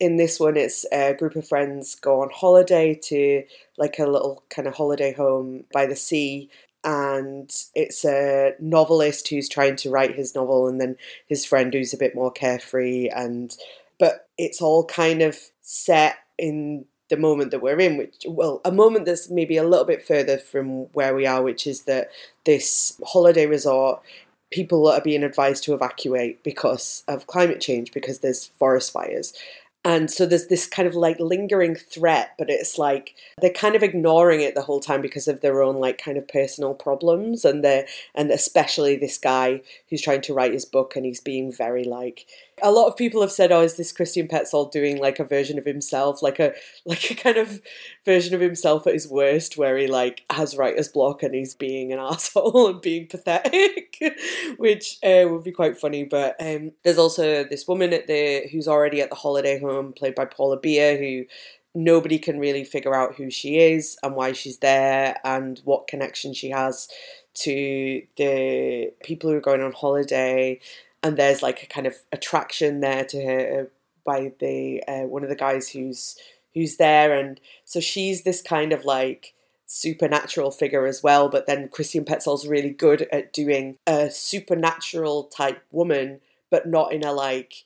in this one, it's a group of friends go on holiday to like a little kind of holiday home by the sea. And it's a novelist who's trying to write his novel, and then his friend who's a bit more carefree. And but it's all kind of set in the moment that we're in, which, well, a moment that's maybe a little bit further from where we are, which is that this holiday resort, people are being advised to evacuate because of climate change, because there's forest fires. And so there's this kind of like lingering threat, but it's like they're kind of ignoring it the whole time because of their own like kind of personal problems, and they and especially this guy who's trying to write his book, and he's being very like a lot of people have said, "Oh, is this Christian Petzold doing like a version of himself, like a like a kind of version of himself at his worst, where he like has writer's block and he's being an *laughs* asshole and being pathetic, which uh, would be quite funny." But um, there's also this woman at the who's already at the holiday home, played by Paula Beer, who nobody can really figure out who she is and why she's there and what connection she has to the people who are going on holiday and there's like a kind of attraction there to her by the uh, one of the guys who's who's there and so she's this kind of like supernatural figure as well but then Christian Petzold's really good at doing a supernatural type woman but not in a like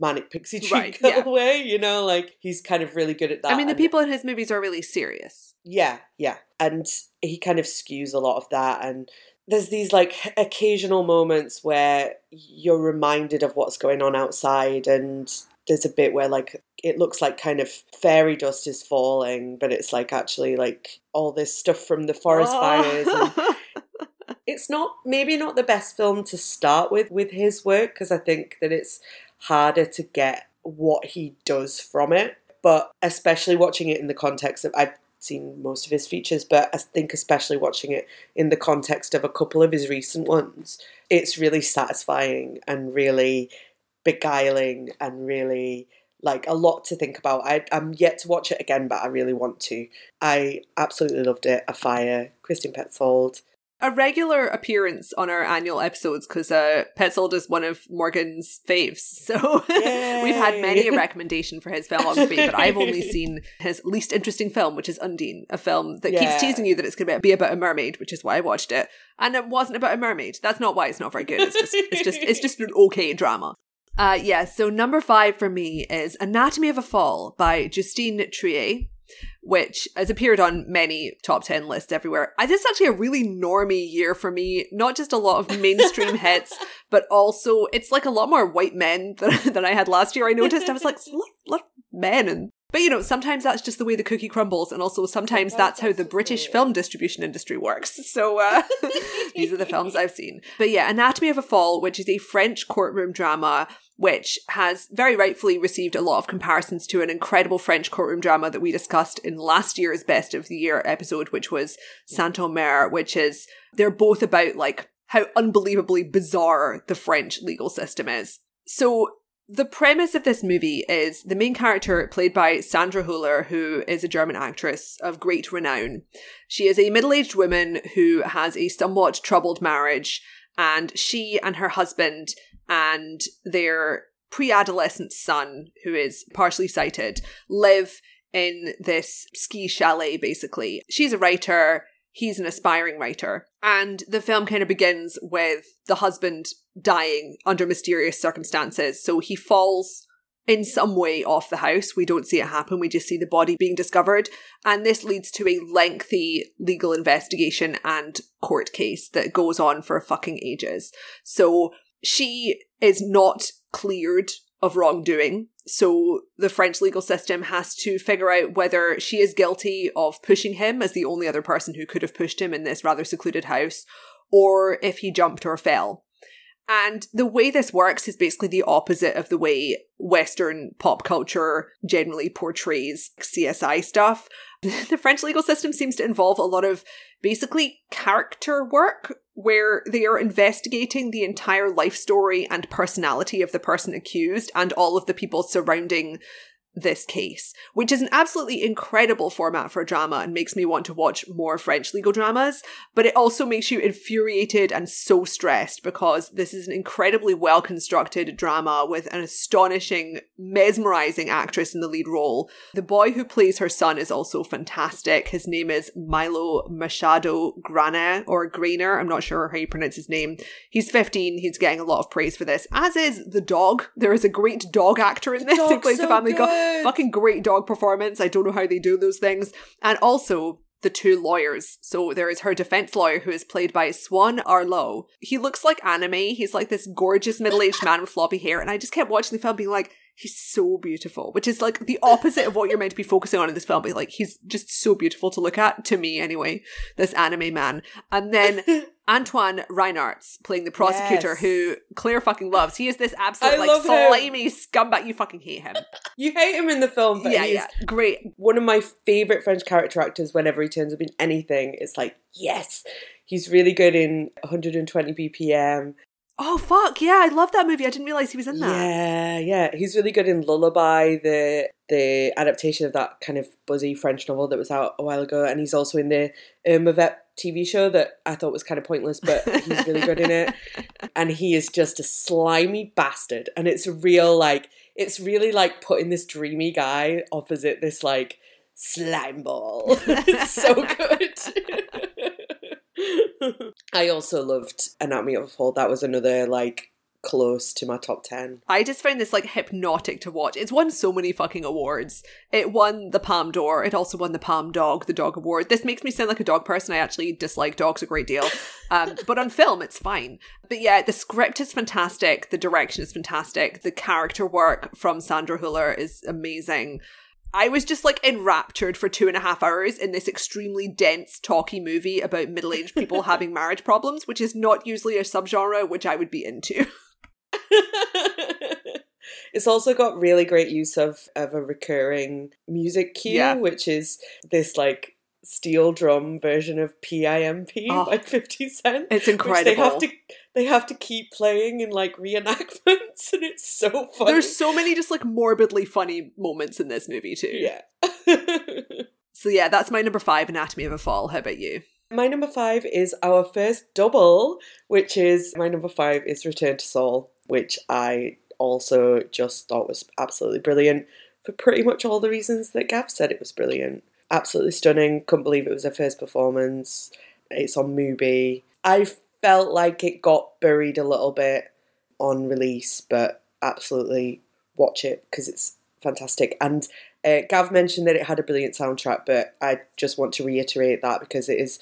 manic pixie dream Right, *laughs* yeah. way you know like he's kind of really good at that I mean, the people in his movies are really serious. yeah, yeah. And he kind of skews a lot of that. And there's these like occasional moments where you're reminded of what's going on outside. And there's a bit where like it looks like kind of fairy dust is falling, but it's like actually like all this stuff from the forest fires. And *laughs* it's not maybe not the best film to start with with his work because I think that it's harder to get what he does from it. But especially watching it in the context of I've seen most of his features, but I think especially watching it in the context of a couple of his recent ones, it's really satisfying and really beguiling and really like a lot to think about. I, I'm yet to watch it again, but I really want to. I absolutely loved it. A Fire, Christian Petzold. A regular appearance on our annual episodes because uh, Petzold is one of Morgan's faves. *laughs* So we've had many a recommendation for his filmography, but I've only *laughs* seen his least interesting film, which is Undine, a film that Yeah. keeps teasing you that it's going to be about a mermaid, which is why I watched it. And it wasn't about a mermaid. That's not why it's not very good. It's just, it's just, it's just an okay drama. Uh, yeah, so number five for me is Anatomy of a Fall by Justine Triet, which has appeared on many top 10 lists everywhere. I, this is actually a really normy year for me. Not just a lot of mainstream *laughs* hits, but also it's like a lot more white men than, *laughs* than I had last year. I noticed I was like, *laughs* "Lot- lot of men and but you know, sometimes that's just the way the cookie crumbles, and also sometimes that's how the British film distribution industry works. *laughs* So uh, *laughs* these are the films I've seen. But yeah, Anatomy of a Fall, which is a French courtroom drama, which has very rightfully received a lot of comparisons to an incredible French courtroom drama that we discussed in last year's Best of the Year episode, which was Saint Omer, which is they're both about like how unbelievably bizarre the French legal system is. So the premise of this movie is the main character, played by Sandra Huller, who is a German actress of great renown. She is a middle aged woman who has a somewhat troubled marriage, and she and her husband and their pre adolescent son, who is partially sighted, live in this ski chalet, basically. She's a writer. He's an aspiring writer. And the film kind of begins with the husband dying under mysterious circumstances. So he falls in some way off the house. We don't see it happen. We just see the body being discovered. And this leads to a lengthy legal investigation and court case that goes on for fucking ages. So she is not cleared of wrongdoing. So the French legal system has to figure out whether she is guilty of pushing him as the only other person who could have pushed him in this rather secluded house, or if he jumped or fell. And the way this works is basically the opposite of the way Western pop culture generally portrays CSI stuff. *laughs* The French legal system seems to involve a lot of basically character work where they are investigating the entire life story and personality of the person accused and all of the people surrounding this case, which is an absolutely incredible format for a drama and makes me want to watch more French legal dramas. But it also makes you infuriated and so stressed because this is an incredibly well constructed drama with an astonishing, mesmerizing actress in the lead role. The boy who plays her son is also fantastic. His name is Milo Machado Grana or Grainer. I'm not sure how you pronounce his name. He's 15. He's getting a lot of praise for this, as is the dog. There is a great dog actor in this who plays the so family dog. Good. Fucking great dog performance. I don't know how they do those things. And also the two lawyers. So there is her defense lawyer who is played by Swann Arlaud. He looks like anime. He's like this gorgeous middle-aged man with floppy hair. And I just kept watching the film being like, he's so beautiful, which is like the opposite of what you're meant to be focusing on in this film. But like, he's just so beautiful to look at, to me anyway, this anime man. And then *laughs* Antoine Reinartz playing the prosecutor Yes. who Claire fucking loves. He is this absolute I like love him. slimy scumbag. You fucking hate him. You hate him in the film, but yeah, he's yeah. Great. one of my favorite French character actors. Whenever he turns up in anything, it's like yes, he's really good in 120 BPM. Oh fuck, yeah, I love that movie. I didn't realize he was in that. Yeah, yeah, he's really good in Lullaby, the the adaptation of that kind of buzzy French novel that was out a while ago, and he's also in the Irma Vep TV show that I thought was kind of pointless, but he's really good in it. *laughs* And he is just a slimy bastard, and it's real like it's really like putting this dreamy guy opposite this like slime ball. *laughs* it's so *laughs* good. *laughs* I also loved Anatomy of a Fall. That was another like close to my top 10. I just found this like hypnotic to watch. It's won so many fucking awards. It won the Palme d'Or. It also won the Palm Dog, the dog award. This makes me sound like a dog person. I actually dislike dogs a great deal. Um, *laughs* but on film, it's fine. But yeah, the script is fantastic. The direction is fantastic. The character work from Sandra Huller is amazing. I was just like enraptured for two and a half hours in this extremely dense, talky movie about middle aged people *laughs* having marriage problems, which is not usually a subgenre which I would be into. *laughs* it's also got really great use of, of a recurring music cue, Yeah. which is this like steel drum version of PIMP Oh. by 50 Cent. It's incredible. they have to they have to keep playing in like reenactments *laughs* and it's so funny. There's so many just like morbidly funny moments in this movie too. yeah. *laughs* So yeah, that's my number five, Anatomy of a Fall. How about you? My number five is our first double, which is my number five is Return to Seoul, which I also just thought was absolutely brilliant for pretty much all the reasons that Gav said it was brilliant. Absolutely stunning. Couldn't believe it was her first performance. It's on Mubi. I felt like it got buried a little bit on release, but absolutely watch it because it's fantastic. And uh, Gav mentioned that it had a brilliant soundtrack, but I just want to reiterate that because it is,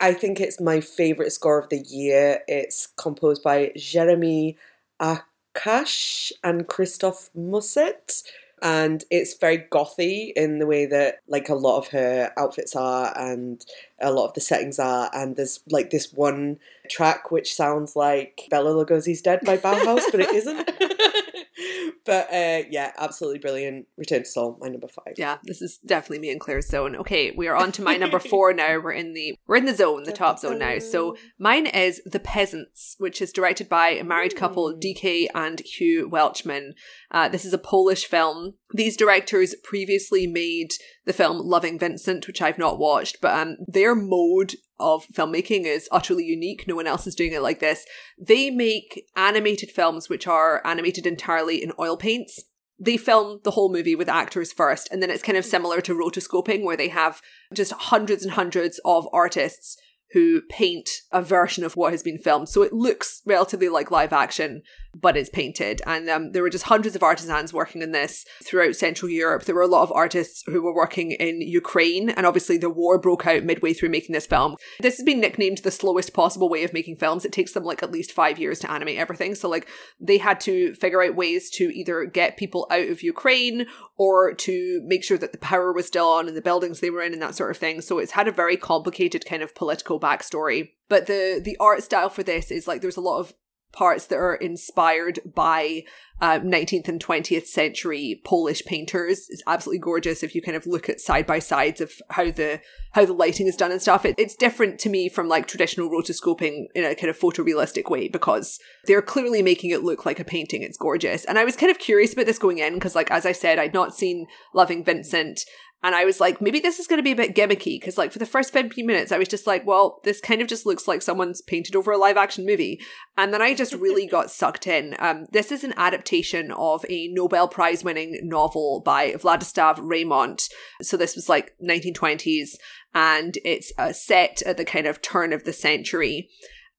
I think it's my favourite score of the year. It's composed by Jeremy Arcache and Christophe Musset. And it's very gothy in the way that, like, a lot of her outfits are and a lot of the settings are. And there's, like, this one track which sounds like Bela Lugosi's Dead by Bauhaus, but it isn't. *laughs* *laughs* but uh, yeah, absolutely brilliant. Return to Seoul, my number five. Yeah, this is definitely me and Claire's zone. Okay, we are on to my number *laughs* four now. We're in the we're in the zone, the top zone now. So mine is The Peasants, which is directed by a married couple, DK and Hugh Welchman. Uh, this is a Polish film. These directors previously made the film Loving Vincent, which I've not watched, but um, their mode of filmmaking is utterly unique. No one else is doing it like this. They make animated films which are animated entirely in oil paints they film the whole movie with actors first, and then it's kind of similar to rotoscoping, where they have just hundreds and hundreds of artists who paint a version of what has been filmed. So it looks relatively like live action, but it's painted. And um, there were just hundreds of artisans working in this throughout Central Europe. There were a lot of artists who were working in Ukraine, and obviously the war broke out midway through making this film. This has been nicknamed the slowest possible way of making films. It takes them like at least five years to animate everything. So like they had to figure out ways to either get people out of Ukraine or to make sure that the power was still on and the buildings they were in and that sort of thing. So it's had a very complicated kind of political backstory. But the the art style for this is like there's a lot of parts that are inspired by uh, 19th and 20th century Polish painters. It's absolutely gorgeous if you kind of look at side by sides of how the how the lighting is done and stuff. It, it's different to me from like traditional rotoscoping in a kind of photorealistic way because they're clearly making it look like a painting. It's gorgeous. And I was kind of curious about this going in because like as I said, I'd not seen Loving Vincent and I was like, maybe this is going to be a bit gimmicky because, like, for the first 15 minutes, I was just like, well, this kind of just looks like someone's painted over a live action movie. And then I just really got sucked in. Um, this is an adaptation of a Nobel Prize winning novel by Vladislav Reymont. So this was like 1920s, and it's uh, set at the kind of turn of the century.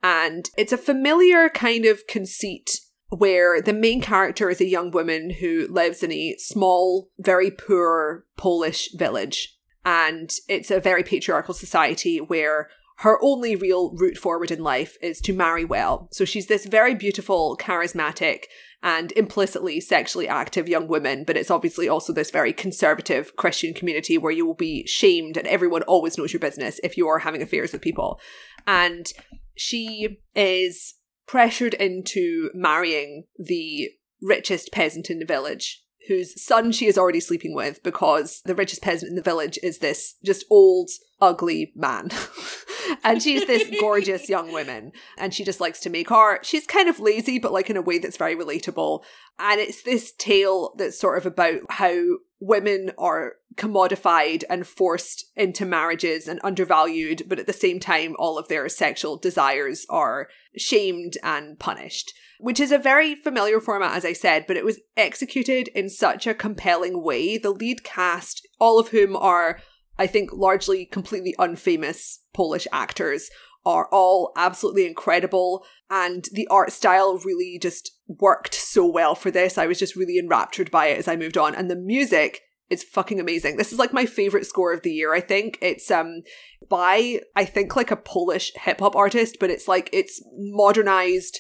And it's a familiar kind of conceit where the main character is a young woman who lives in a small, very poor Polish village. And it's a very patriarchal society where her only real route forward in life is to marry well. So she's this very beautiful, charismatic, and implicitly sexually active young woman, but it's obviously also this very conservative Christian community where you will be shamed and everyone always knows your business if you are having affairs with people. And she is pressured into marrying the richest peasant in the village, whose son she is already sleeping with because the richest peasant in the village is this just old, ugly man. *laughs* and she's this gorgeous young woman, and she just likes to make art. She's kind of lazy, but like in a way that's very relatable. And it's this tale that's sort of about how women are commodified and forced into marriages and undervalued, but at the same time, all of their sexual desires are shamed and punished. Which is a very familiar format, as I said, but it was executed in such a compelling way. The lead cast, all of whom are, I think, largely completely unfamous Polish actors, are all absolutely incredible. And the art style really just worked so well for this. I was just really enraptured by it as I moved on. And the music is fucking amazing. This is like my favorite score of the year, I think. It's um by I think like a Polish hip hop artist, but it's like it's modernized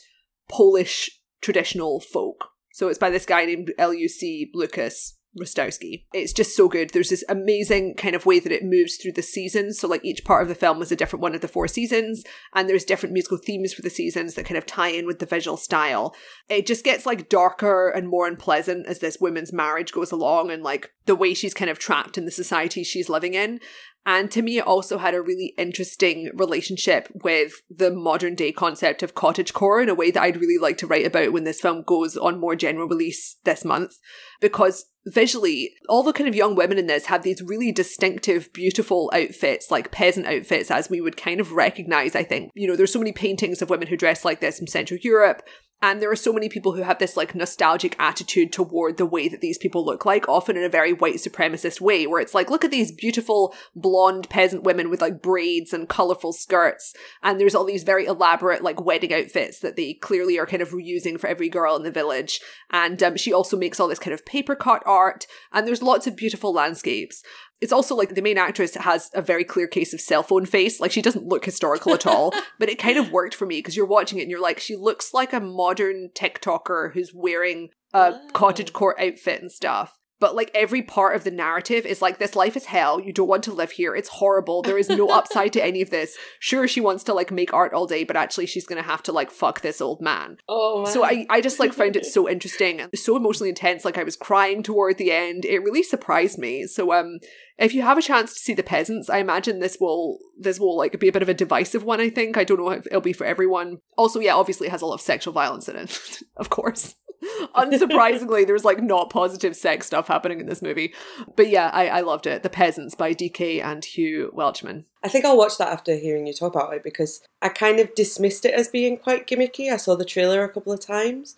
Polish traditional folk. So it's by this guy named Luc Lucas. Rostkowski. It's just so good. There's this amazing kind of way that it moves through the seasons. So, like, each part of the film is a different one of the four seasons, and there's different musical themes for the seasons that kind of tie in with the visual style. It just gets like darker and more unpleasant as this woman's marriage goes along, and like the way she's kind of trapped in the society she's living in. And to me, it also had a really interesting relationship with the modern day concept of cottagecore in a way that I'd really like to write about when this film goes on more general release this month. Because visually, all the kind of young women in this have these really distinctive, beautiful outfits, like peasant outfits, as we would kind of recognize, I think. You know, there's so many paintings of women who dress like this from Central Europe. And there are so many people who have this like nostalgic attitude toward the way that these people look like, often in a very white supremacist way, where it's like, look at these beautiful blonde peasant women with like braids and colorful skirts. And there's all these very elaborate like wedding outfits that they clearly are kind of reusing for every girl in the village. And um, she also makes all this kind of paper cut art. And there's lots of beautiful landscapes it's also like the main actress has a very clear case of cell phone face. Like she doesn't look historical at all, *laughs* but it kind of worked for me because you're watching it and you're like, she looks like a modern TikToker who's wearing a oh. cottage core outfit and stuff. But like every part of the narrative is like this life is hell. You don't want to live here. It's horrible. There is no upside to *laughs* any of this. Sure she wants to like make art all day but actually she's gonna have to like fuck this old man. Oh man. so i i just like found it *laughs* so interesting and so emotionally intense. Like i was crying toward the end. It really surprised me. So um if you have a chance to see the peasants i imagine this will this will like be a bit of a divisive one i think i don't know if it'll be for everyone also yeah obviously it has a lot of sexual violence in it *laughs* of course *laughs* Unsurprisingly, there's like not positive sex stuff happening in this movie. But yeah, I, I loved it. The Peasants by DK and Hugh Welchman. I think I'll watch that after hearing you talk about it because I kind of dismissed it as being quite gimmicky. I saw the trailer a couple of times,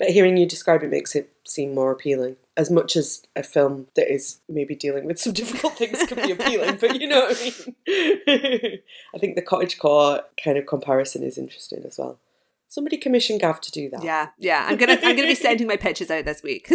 but hearing you describe it makes it seem more appealing. As much as a film that is maybe dealing with some *laughs* difficult things can be appealing, but you know what I mean? *laughs* I think the cottage core kind of comparison is interesting as well. Somebody commission Gav to do that. Yeah, yeah. I'm gonna I'm gonna be sending my pitches out this week. *laughs*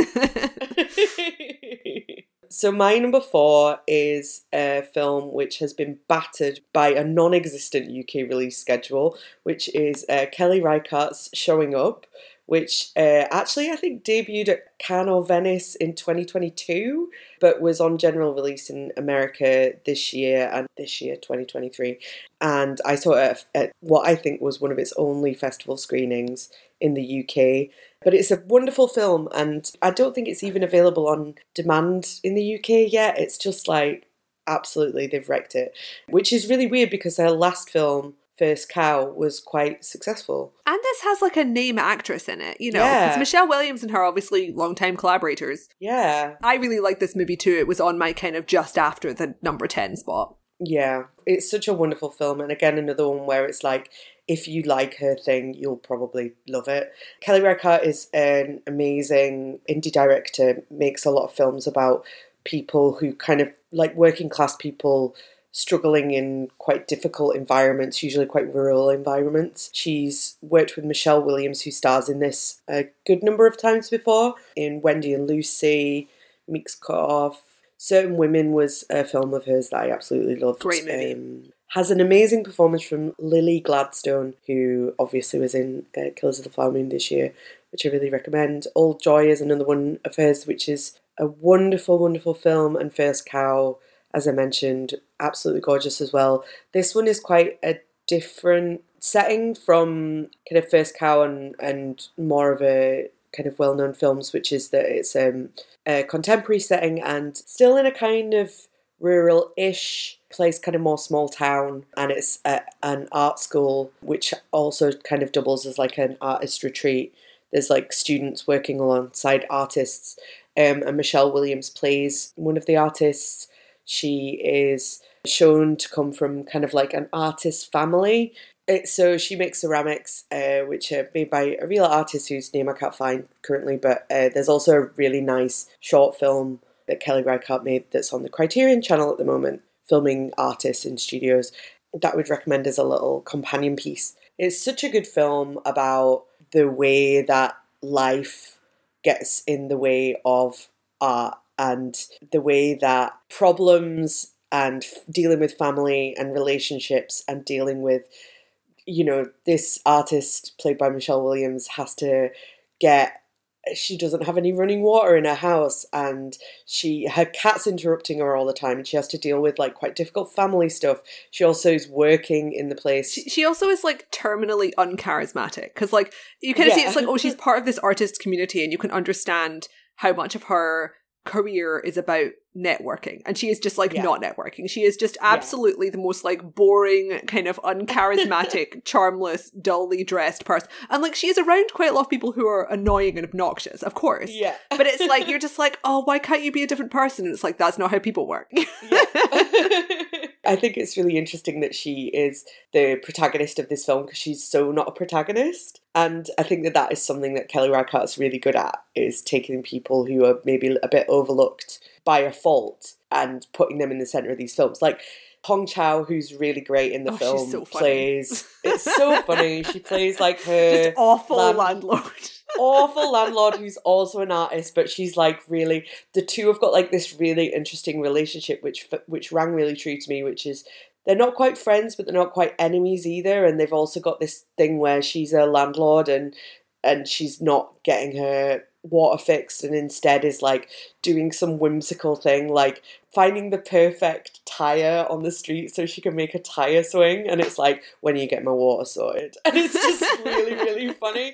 so my number four is a film which has been battered by a non-existent UK release schedule, which is uh, Kelly Reichardt's Showing Up, which uh, actually I think debuted at Cannes or Venice in 2022, but was on general release in America this year and this year, 2023. And I saw it at, at what I think was one of its only festival screenings in the UK. But it's a wonderful film, and I don't think it's even available on demand in the UK yet. It's just like absolutely they've wrecked it, which is really weird because their last film First Cow was quite successful. And this has like a name actress in it, you know. Yeah. Michelle Williams and her obviously longtime collaborators. Yeah. I really like this movie too. It was on my kind of just after the number 10 spot. Yeah. It's such a wonderful film. And again, another one where it's like, if you like her thing, you'll probably love it. Kelly Reichardt is an amazing indie director, makes a lot of films about people who kind of like working class people struggling in quite difficult environments, usually quite rural environments. She's worked with Michelle Williams, who stars in this a good number of times before, in Wendy and Lucy, Meek's Cut Off. Certain Women was a film of hers that I absolutely loved. Great movie. Um, has an amazing performance from Lily Gladstone, who obviously was in uh, Killers of the Flower Moon this year, which I really recommend. Old Joy is another one of hers, which is a wonderful, wonderful film, and First Cow as I mentioned, absolutely gorgeous as well. This one is quite a different setting from kind of First Cow and, and more of a kind of well known films, which is that it's um, a contemporary setting and still in a kind of rural ish place, kind of more small town, and it's a, an art school, which also kind of doubles as like an artist retreat. There's like students working alongside artists, um, and Michelle Williams plays one of the artists she is shown to come from kind of like an artist family. It, so she makes ceramics, uh, which are made by a real artist whose name I can't find currently. But uh, there's also a really nice short film that Kelly Reichardt made that's on the Criterion Channel at the moment, filming artists in studios. That would recommend as a little companion piece. It's such a good film about the way that life gets in the way of art and the way that problems and dealing with family and relationships and dealing with you know this artist played by Michelle Williams has to get she doesn't have any running water in her house and she her cat's interrupting her all the time and she has to deal with like quite difficult family stuff she also is working in the place she, she also is like terminally uncharismatic because like you kind of yeah. see it's like oh she's part of this artist community and you can understand how much of her career is about networking and she is just like yeah. not networking. She is just absolutely yeah. the most like boring kind of uncharismatic *laughs* charmless dully dressed person and like she is around quite a lot of people who are annoying and obnoxious of course. Yeah. But it's like *laughs* you're just like oh why can't you be a different person? And it's like that's not how people work *laughs* I think it's really interesting that she is the protagonist of this film because she's so not a protagonist. And I think that that is something that Kelly Reichardt's really good at is taking people who are maybe a bit overlooked by a fault and putting them in the center of these films. Like Hong Chau, who's really great in the oh, film, so plays. It's so *laughs* funny. She plays like her Just awful land- landlord. *laughs* awful landlord who's also an artist, but she's like really. The two have got like this really interesting relationship, which which rang really true to me. Which is they're not quite friends, but they're not quite enemies either. And they've also got this thing where she's a landlord and and she's not getting her water fixed and instead is like doing some whimsical thing like finding the perfect tire on the street so she can make a tire swing and it's like when you get my water sorted *laughs* and it's just really really funny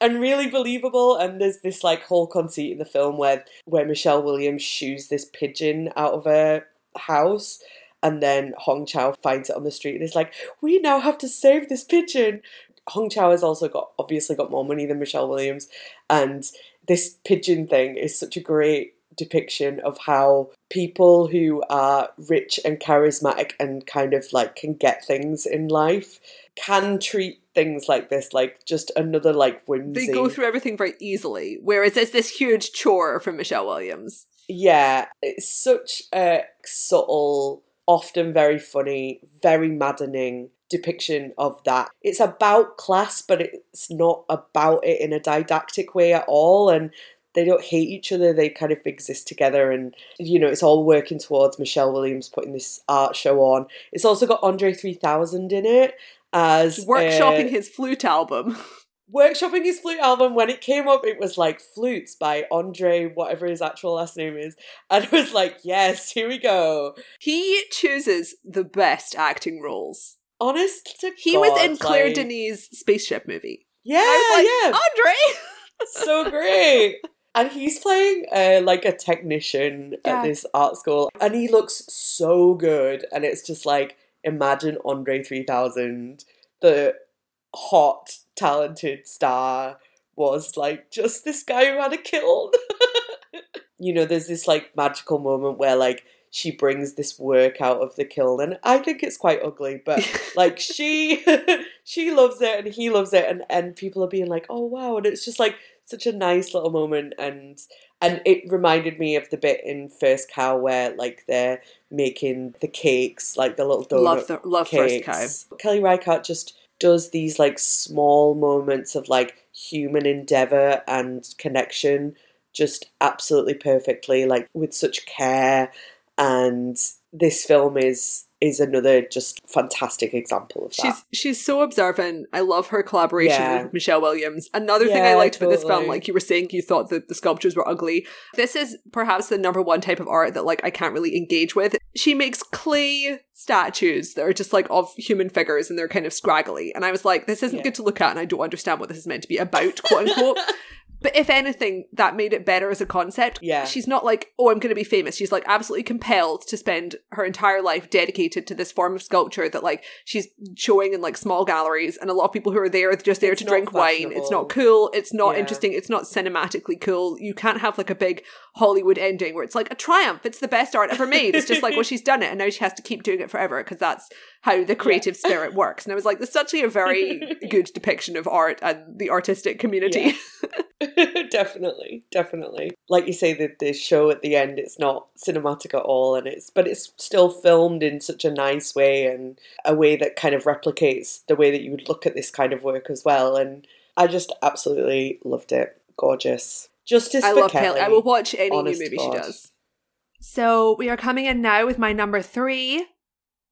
and really believable and there's this like whole conceit in the film where where Michelle Williams shoos this pigeon out of her house and then Hong Chau finds it on the street and is like, "We now have to save this pigeon." Hong Chau has also got obviously got more money than Michelle Williams, and this pigeon thing is such a great depiction of how people who are rich and charismatic and kind of like can get things in life can treat things like this like just another like whimsy. They go through everything very easily, whereas it's this huge chore for Michelle Williams. Yeah, it's such a subtle, often very funny, very maddening depiction of that. It's about class, but it's not about it in a didactic way at all. And they don't hate each other, they kind of exist together. And, you know, it's all working towards Michelle Williams putting this art show on. It's also got Andre 3000 in it as workshopping uh, his flute album. *laughs* workshopping his flute album when it came up it was like flutes by andre whatever his actual last name is *laughs* and it was like yes here we go he chooses the best acting roles honest to he God, was in Claire like, Denis' spaceship movie. Yeah, like, yeah, Andre, *laughs* so great. And he's playing uh, like a technician yeah. at this art school, and he looks so good. And it's just like imagine Andre three thousand, the hot, talented star, was like just this guy who had a kiln. *laughs* you know, there's this like magical moment where like she brings this work out of the kiln and i think it's quite ugly but *laughs* like she *laughs* she loves it and he loves it and and people are being like oh wow and it's just like such a nice little moment and and it reminded me of the bit in first cow where like they're making the cakes like the little donut love, the, love cakes. first cow kelly reichardt just does these like small moments of like human endeavor and connection just absolutely perfectly like with such care and this film is is another just fantastic example of that. She's she's so observant. I love her collaboration yeah. with Michelle Williams. Another yeah, thing I liked totally. about this film, like you were saying, you thought that the sculptures were ugly. This is perhaps the number one type of art that like I can't really engage with. She makes clay statues that are just like of human figures and they're kind of scraggly. And I was like, this isn't yeah. good to look at, and I don't understand what this is meant to be about, quote *laughs* unquote. But if anything, that made it better as a concept. Yeah. She's not like, oh, I'm going to be famous. She's like absolutely compelled to spend her entire life dedicated to this form of sculpture that like she's showing in like small galleries. And a lot of people who are there are just there it's to drink wine. It's not cool. It's not yeah. interesting. It's not cinematically cool. You can't have like a big Hollywood ending where it's like a triumph. It's the best art ever made. It's just like, well, *laughs* she's done it and now she has to keep doing it forever because that's how the creative yeah. spirit works. And I was like, this is actually a very *laughs* good depiction of art and the artistic community. Yeah. *laughs* definitely, definitely. Like you say, the the show at the end, it's not cinematic at all, and it's but it's still filmed in such a nice way and a way that kind of replicates the way that you would look at this kind of work as well. And I just absolutely loved it. Gorgeous. Justice I love Kelly. Kelly. I will watch any new movie she does. So we are coming in now with my number three,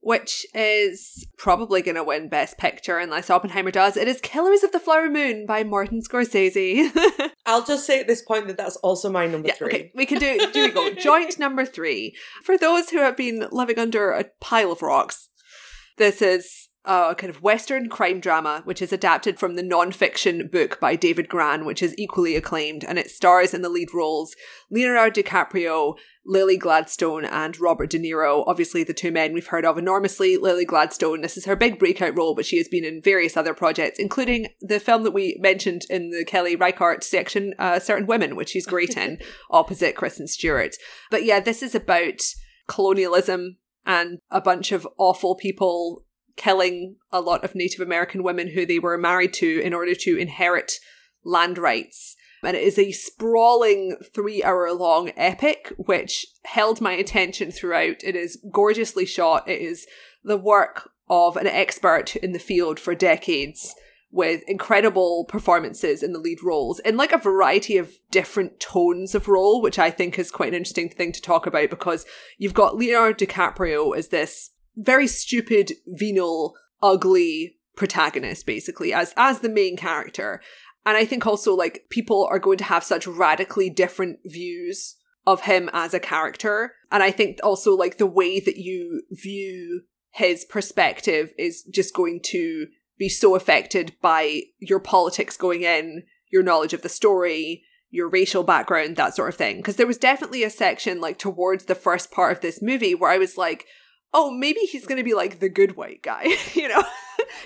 which is probably going to win Best Picture unless Oppenheimer does. It is Killers of the Flower Moon by Martin Scorsese. *laughs* I'll just say at this point that that's also my number Yeah, three. okay, we can do. Do we go *laughs* joint number three for those who have been living under a pile of rocks? This is a kind of Western crime drama, which is adapted from the non-fiction book by David Grann, which is equally acclaimed, and it stars in the lead roles Leonardo DiCaprio, Lily Gladstone, and Robert De Niro. Obviously, the two men we've heard of enormously. Lily Gladstone, this is her big breakout role, but she has been in various other projects, including the film that we mentioned in the Kelly Reichardt section, uh, Certain Women, which she's great in, *laughs* opposite Kristen Stewart. But yeah, this is about colonialism and a bunch of awful people killing a lot of Native American women who they were married to in order to inherit land rights. And it is a sprawling three hour long epic, which held my attention throughout. It is gorgeously shot. It is the work of an expert in the field for decades with incredible performances in the lead roles in like a variety of different tones of role, which I think is quite an interesting thing to talk about because you've got Leonardo DiCaprio as this very stupid, venal, ugly protagonist, basically, as as the main character. And I think also like people are going to have such radically different views of him as a character. And I think also like the way that you view his perspective is just going to be so affected by your politics going in, your knowledge of the story, your racial background, that sort of thing. Because there was definitely a section like towards the first part of this movie where I was like, oh, maybe he's going to be like the good white guy, *laughs* you know? *laughs*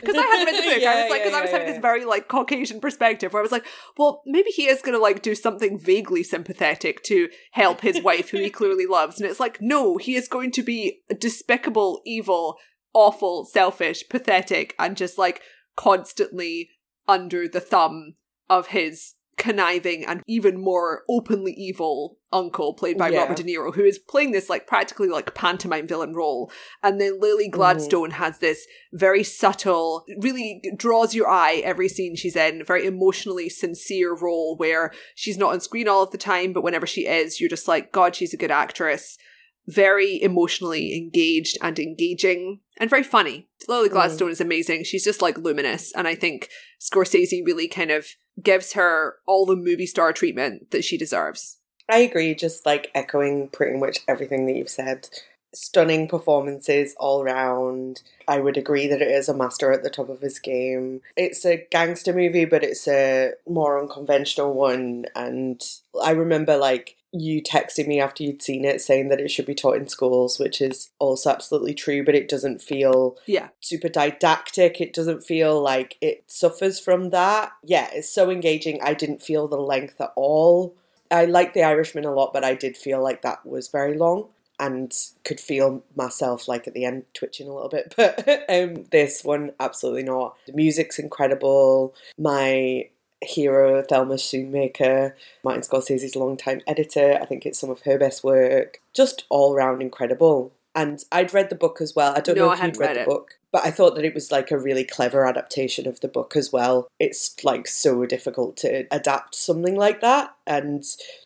Because I hadn't read the *laughs* book. I was like, because yeah, I was yeah, having yeah. this very like Caucasian perspective where I was like, well, maybe he is going to like do something vaguely sympathetic to help his wife, who he clearly loves. And it's like, no, he is going to be despicable, evil, awful, selfish, pathetic, and just like constantly under the thumb of his conniving and even more openly evil uncle played by Yeah. Robert De Niro who is playing this like practically like pantomime villain role. And then Lily mm. Gladstone has this very subtle really draws your eye every scene she's in very emotionally sincere role where she's not on screen all of the time but whenever she is you're just like god she's a good actress very emotionally engaged and engaging and very funny. Lily mm. Gladstone is amazing. She's just like luminous. And I think Scorsese really kind of gives her all the movie star treatment that she deserves. I agree, just like echoing pretty much everything that you've said. Stunning performances all round. I would agree that it is a master at the top of his game. It's a gangster movie, but it's a more unconventional one. And I remember like you texted me after you'd seen it saying that it should be taught in schools, which is also absolutely true, but it doesn't feel Yeah. super didactic. It doesn't feel like it suffers from that. Yeah, it's so engaging. I didn't feel the length at all. I like The Irishman a lot, but I did feel like that was very long and could feel myself like at the end twitching a little bit. *laughs* But um, this one, absolutely not. The music's incredible. My hero, Thelma Schoonmaker, Martin Scorsese's longtime editor. I think it's some of her best work. Just all round incredible. And I'd read the book as well. I don't No, know I if you'd read, read the book, but I thought that it was like a really clever adaptation of the book as well. It's like so difficult to adapt something like that and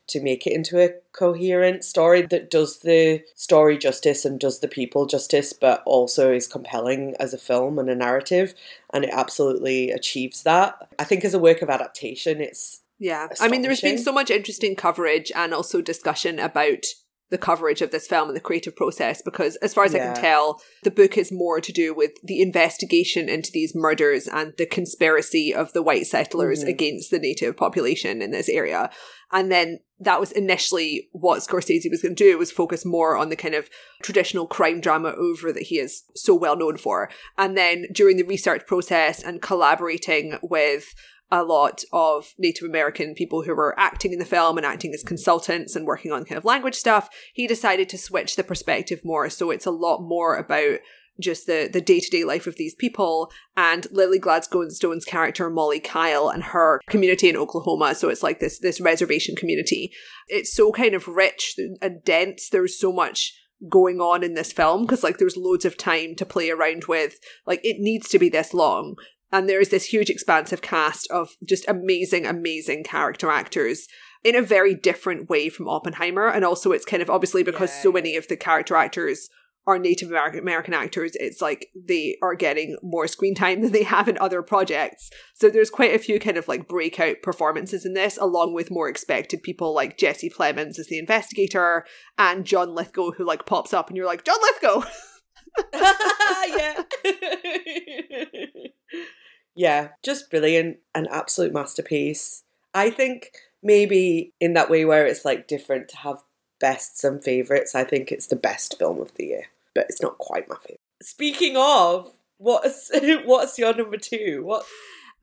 to make it into a coherent story that does the story justice and does the people justice, but also is compelling as a film and a narrative. And it absolutely achieves that. I think as a work of adaptation, it's Yeah. I mean, there's been so much interesting coverage and also discussion about the coverage of this film and the creative process because, as far as I can tell, the book is more to do with the investigation into these murders and the conspiracy of the white settlers Mhm. against the native population in this area. And then that was initially what Scorsese was going to do was focus more on the kind of traditional crime drama over that he is so well known for. And then during the research process and collaborating with a lot of Native American people who were acting in the film and acting as consultants and working on kind of language stuff, he decided to switch the perspective more. So it's a lot more about just the the day to day life of these people and Lily Gladstone's character Mollie Kyle and her community in Oklahoma. So it's like this this reservation community. It's so kind of rich and dense. There's so much going on in this film because like there's loads of time to play around with. Like it needs to be this long. And there is this huge expansive cast of just amazing, amazing character actors in a very different way from Oppenheimer. And also it's kind of obviously because Yeah, so many of the character actors are Native American, American actors, it's like they are getting more screen time than they have in other projects. So there's quite a few kind of like breakout performances in this, along with more expected people like Jesse Plemons as the investigator and John Lithgow, who like pops up and you're like, John Lithgow! *laughs* *laughs* yeah. *laughs* yeah, just brilliant. An absolute masterpiece. I think maybe in that way where it's like different to have bests and favourites, I think it's the best film of the year. But it's not quite my favourite. Speaking of, what's *laughs* what's your number two? What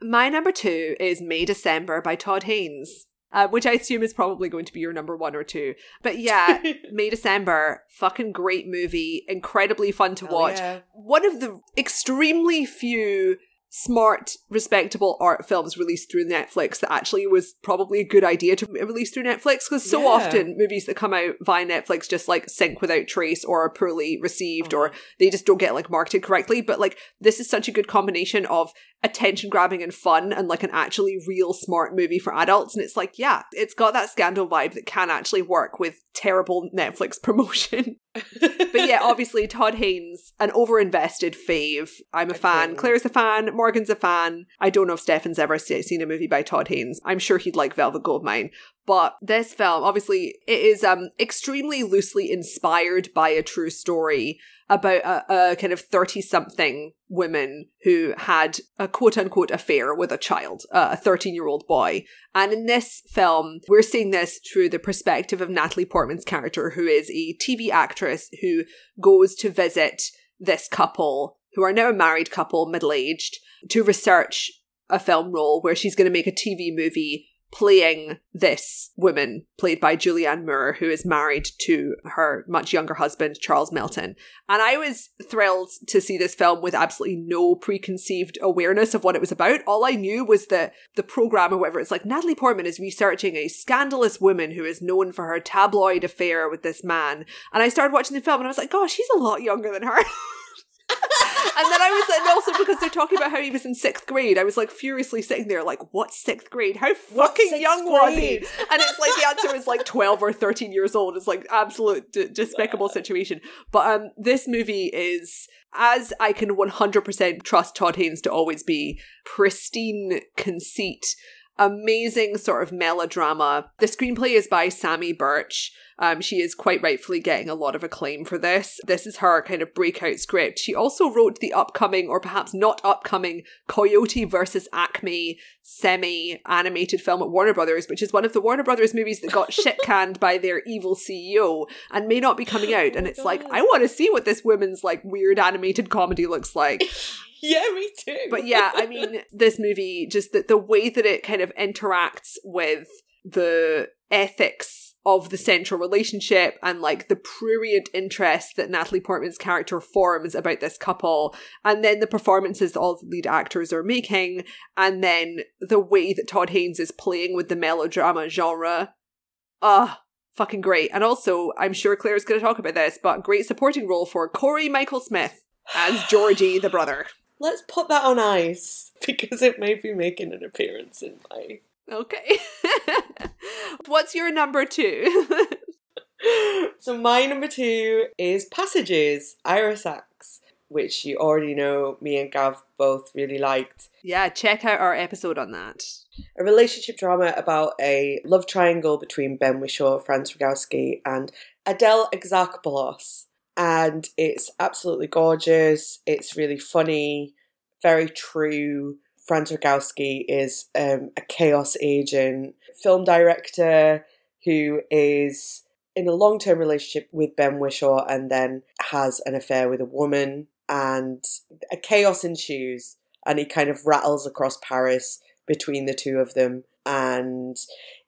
My number two is May December by Todd Haynes. Uh, which I assume is probably going to be your number one or two. But yeah, *laughs* May December, fucking great movie, incredibly fun to Hell watch. yeah. One of the extremely few smart, respectable art films released through Netflix that actually was probably a good idea to release through Netflix because so Yeah. often movies that come out via Netflix just like sink without trace or are poorly received or uh-huh. they just don't get like marketed correctly. But like this is such a good combination of attention grabbing and fun and like an actually real smart movie for adults. And it's like, yeah, it's got that scandal vibe that can actually work with terrible Netflix *laughs* promotion. but yeah, *laughs* obviously Todd Haynes, an over invested fave. I'm a fan. Claire's a fan. Morgan's a fan. I don't know if Stefan's ever seen a movie by Todd Haynes. I'm sure he'd like Velvet Goldmine. But this film, obviously, it is um extremely loosely inspired by a true story about a, a kind of 30 something woman who had a quote unquote affair with a child, uh, a 13 year old boy. And in this film, we're seeing this through the perspective of Natalie Portman's character, who is a TV actress who goes to visit this couple, who are now a married couple, middle aged, to research a film role where she's going to make a TV movie playing this woman, played by Julianne Moore, who is married to her much younger husband, Charles Melton. And I was thrilled to see this film with absolutely no preconceived awareness of what it was about. All I knew was that the program or whatever, it's like Natalie Portman is researching a scandalous woman who is known for her tabloid affair with this man. And I started watching the film and I was like, gosh, he's a lot younger than her. *laughs* and then I was, and also because they're talking about how he was in sixth grade, I was like furiously sitting there, like, what sixth grade? How fucking young was he? And it's like the answer is like 12 or 13 years old. It's like absolute d- despicable situation. But um, this movie is, as I can 100% trust Todd Haynes to always be, pristine conceit. Amazing sort of melodrama. The screenplay is by Samy Burch. Um, she is quite rightfully getting a lot of acclaim for this. This is her kind of breakout script. She also wrote the upcoming, or perhaps not upcoming, Coyote versus Acme semi animated film at Warner Brothers, which is one of the Warner Brothers movies that got *laughs* shit canned by their evil CEO and may not be coming out. And my it's like, I want to see what this woman's like weird animated comedy looks like. *laughs* yeah, me too. But yeah, I *laughs* mean, this movie, just the, the way that it kind of interacts with the ethics of the central relationship and like the prurient interest that Natalie Portman's character forms about this couple, and then the performances that all the lead actors are making, and then the way that Todd Haynes is playing with the melodrama genre. Ah, fucking great. And also, I'm sure Claire's going to talk about this, but great supporting role for Cory Michael Smith as Georgie, the brother. Let's put that on ice *laughs* because it may be making an appearance in my. Okay. *laughs* What's your number two? *laughs* So my number two is Passages, Ira Sachs, which you already know me and Gav both really liked. yeah, check out our episode on that. A relationship drama about a love triangle between Ben Whishaw, Franz Rogowski, and Adele Exarchopoulos. And it's absolutely gorgeous. It's really funny, very true. Franz Rogowski is um, a chaos agent, film director who is in a long term relationship with Ben Whishaw and then has an affair with a woman. And a chaos ensues, and he kind of rattles across Paris between the two of them. And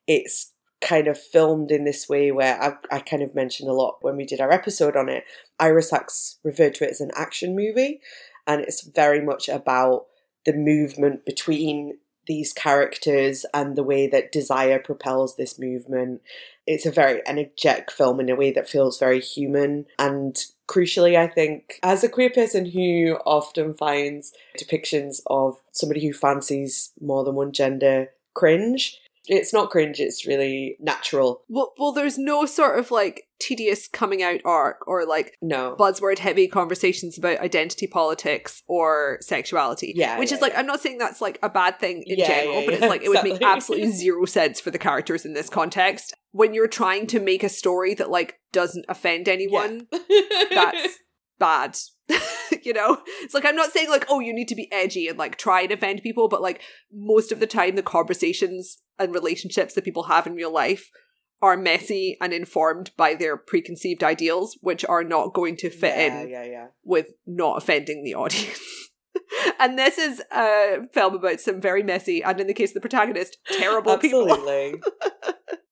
it's kind of filmed in this way where I, I kind of mentioned a lot when we did our episode on it. Ira Sachs referred to it as an action movie, and it's very much about the movement between these characters and the way that desire propels this movement. It's a very energetic film in a way that feels very human. And crucially, I think, as a queer person who often finds depictions of somebody who fancies more than one gender cringe, It's not cringe, it's really natural. Well, well, there's no sort of like tedious coming out arc or like No. buzzword heavy conversations about identity politics or sexuality. Yeah, Which yeah, is like, yeah. I'm not saying that's like a bad thing in Yeah, general, but it's like it would make absolutely *laughs* zero sense for the characters in this context. When you're trying to make a story that like doesn't offend anyone, *laughs* that's bad. *laughs* you know? It's like I'm not saying like, oh, you need to be edgy and like try and offend people, but like most of the time the conversations and relationships that people have in real life are messy and informed by their preconceived ideals, which are not going to fit yeah, in Yeah, yeah. with not offending the audience. *laughs* and this is a film about some very messy and in the case of the protagonist, terrible people. *laughs*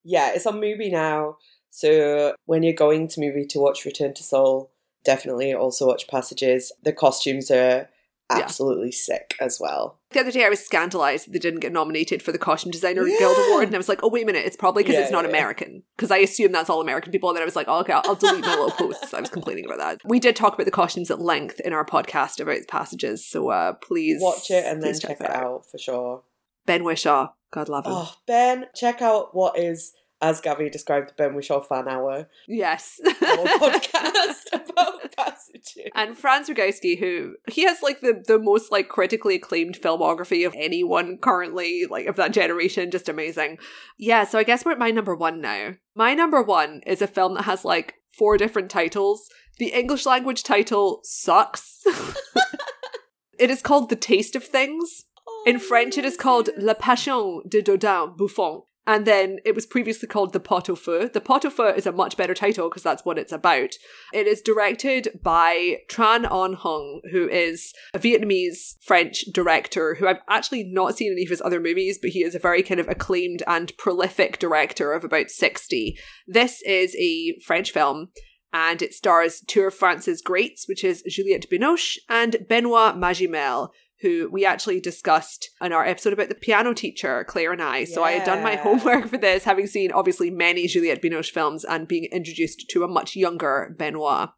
Yeah, it's on Mubi now. So when you're going to Mubi to watch Return to Seoul, definitely also watch Passages. The costumes are Yeah. absolutely sick as well. The other day I was scandalized that they didn't get nominated for the Costume Designer Yeah. Guild Award, and I was like, oh, wait a minute, it's probably because Yeah, it's not yeah, yeah. American. Because I assume that's all American people, and then I was like, oh, okay, I'll, I'll delete my little posts. I was complaining about that. We did talk about the costumes at length in our podcast about passages, so uh, please Watch it and then check, that it out for sure. Ben Whishaw, God love him. Oh, Ben, check out what is, as Gavi described, the Ben Whishaw fan hour, Yes. *laughs* podcast about Passages. And Franz Rogowski, who he has like the the most like critically acclaimed filmography of anyone currently, like of that generation, just amazing. Yeah, so I guess we're at my number one now. My number one is a film that has like four different titles. The English language title sucks. *laughs* it is called The Taste of Things. In oh, French, it is called La Passion de Dodin Bouffant. And then it was previously called The Pot au Feu. The Pot au Feu is a much better title because that's what it's about. It is directed by Tran Anh Hung, who is a Vietnamese French director who I've actually not seen any of his other movies, but he is a very kind of acclaimed and prolific director of about 60. This is a French film and it stars two of France's greats, which is Juliette Binoche and Benoit Magimel, who we actually discussed in our episode about the piano teacher, Claire and I. So I had done my homework for this, having seen obviously many Juliette Binoche films and being introduced to a much younger Benoit.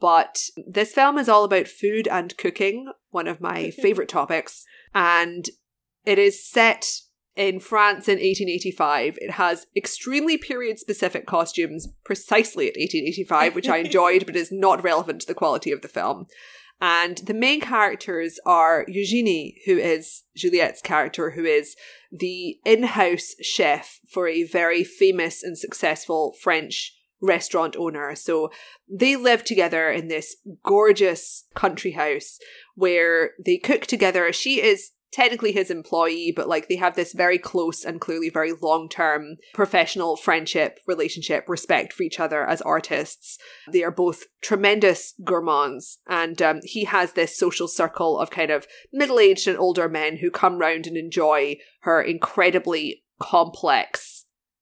But this film is all about food and cooking, one of my mm-hmm. favorite topics. And it is set in France in 1885. It has extremely period specific costumes precisely at 1885, which I *laughs* enjoyed, but is not relevant to the quality of the film. And the main characters are Eugenie, who is Juliette's character, who is the in house chef for a very famous and successful French restaurant owner. So they live together in this gorgeous country house where they cook together. She is technically his employee, but like they have this very close and clearly very long term professional friendship, relationship, respect for each other as artists. They are both tremendous gourmands, and um, he has this social circle of kind of middle aged and older men who come round and enjoy her incredibly complex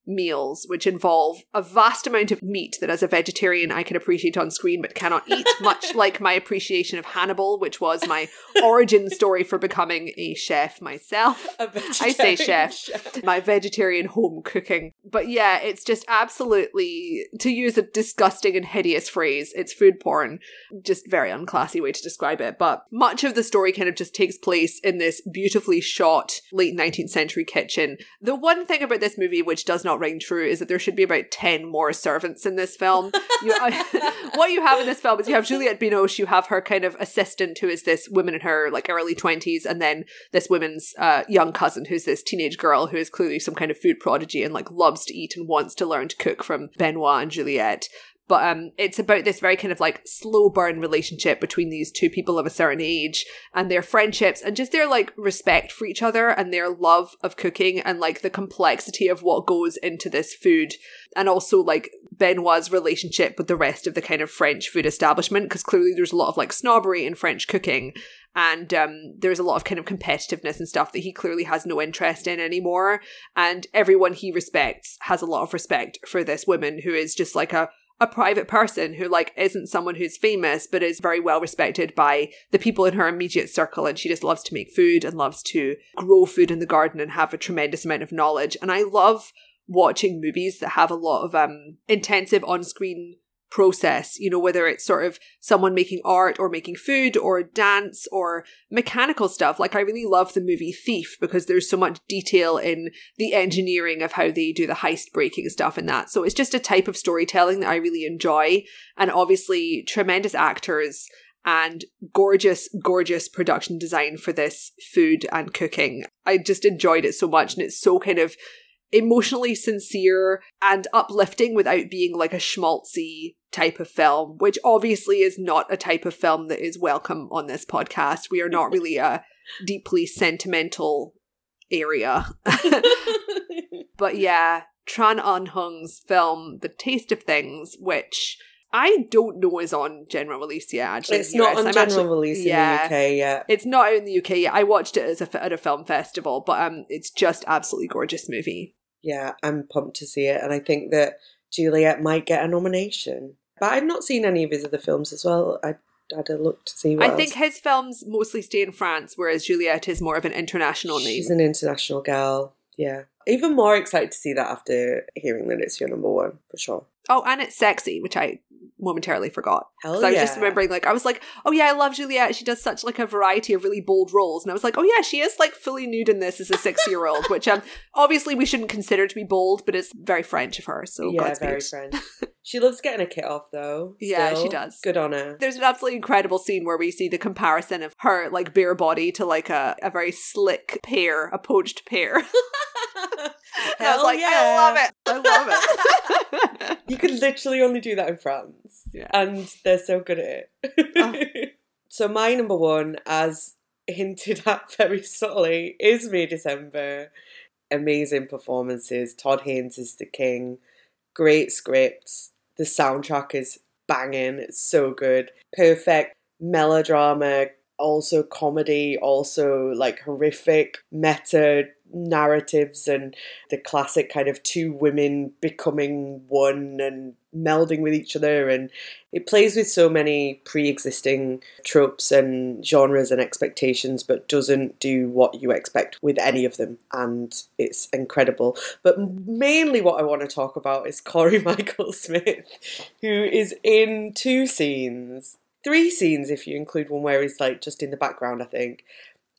meals, which involve a vast amount of meat that as a vegetarian I can appreciate on screen but cannot eat, *laughs* much like my appreciation of Hannibal, which was my origin story for becoming a chef myself. A I say vegetarian chef. My vegetarian home cooking. But yeah, it's just absolutely, to use a disgusting and hideous phrase, it's food porn. Just very unclassy way to describe it. But much of the story kind of just takes place in this beautifully shot late 19th century kitchen. The one thing about this movie which does not ring true is that there should be about 10 more servants in this film. You, *laughs* what you have in this film is you have Juliette Binoche, you have her kind of assistant who is this woman in her like early 20s, and then this woman's uh, young cousin who's this teenage girl who is clearly some kind of food prodigy and like loves to eat and wants to learn to cook from Benoit and Juliette. But um, it's about this very kind of like slow burn relationship between these two people of a certain age and their friendships and just their like respect for each other and their love of cooking and like the complexity of what goes into this food and also like Benoit's relationship with the rest of the kind of French food establishment because clearly there's a lot of like snobbery in French cooking and um, there's a lot of kind of competitiveness and stuff that he clearly has no interest in anymore and everyone he respects has a lot of respect for this woman who is just like a a private person who like isn't someone who's famous but is very well respected by the people in her immediate circle and she just loves to make food and loves to grow food in the garden and have a tremendous amount of knowledge. And i love watching movies that have a lot of um intensive on-screen process, you know, whether it's sort of someone making art or making food or dance or mechanical stuff. Like, I really love the movie Thief because there's so much detail in the engineering of how they do the heist breaking stuff and that. So it's just a type of storytelling that I really enjoy. And obviously, tremendous actors and gorgeous, gorgeous production design for this food and cooking. I just enjoyed it so much, and it's so kind of emotionally sincere and uplifting without being like a schmaltzy type of film, which obviously is not a type of film that is welcome on this podcast. We are not really a *laughs* deeply sentimental area. *laughs* but yeah, Tran Anh Hung's film, The Taste of Things, which I don't know is on general release yet. Actually, it's not on I'm general actually- release yeah. in the UK yet. It's not out in the UK yet. I watched it as a, at a film festival, but um, it's just absolutely gorgeous movie. Yeah, I'm pumped to see it, and I think that Juliet might get a nomination. But I've not seen any of his other films as well. I had a look to see. What I think his films mostly stay in France, whereas Juliet is more of an international name. she's an international gal. Yeah, even more excited to see that after hearing that it's your number one for sure. Oh, and it's sexy, which I momentarily forgot. Hell So I was just remembering, like, I was like, oh yeah, I love Juliet. She does such like a variety of really bold roles, and I was like, oh yeah, she is like fully nude in this as a six-year-old, which um *laughs* obviously we shouldn't consider to be bold, but it's very French of her. So yeah, Godspeed. very *laughs* French. she loves getting a kit off though. Yeah, she does. Good on her. There's an absolutely incredible scene where we see the comparison of her like bare body to like a, a very slick pear, a poached pear. *laughs* *laughs* And I was like, yeah. I love it. I love it. *laughs* You could literally only do that in France. Yeah. And they're so good at it. Oh. *laughs* so my number one, as hinted at very subtly, is May December. Amazing performances. Todd Haynes is the king. Great scripts. The soundtrack is banging. It's so good. Perfect melodrama, also comedy, also like horrific meta narratives and the classic kind of two women becoming one and melding with each other and it plays with so many pre-existing tropes and genres and expectations but doesn't do what you expect with any of them and it's incredible. But mainly what i want to talk about is corey *laughs* michael smith who is in two scenes three scenes if you include one where he's like just in the background i think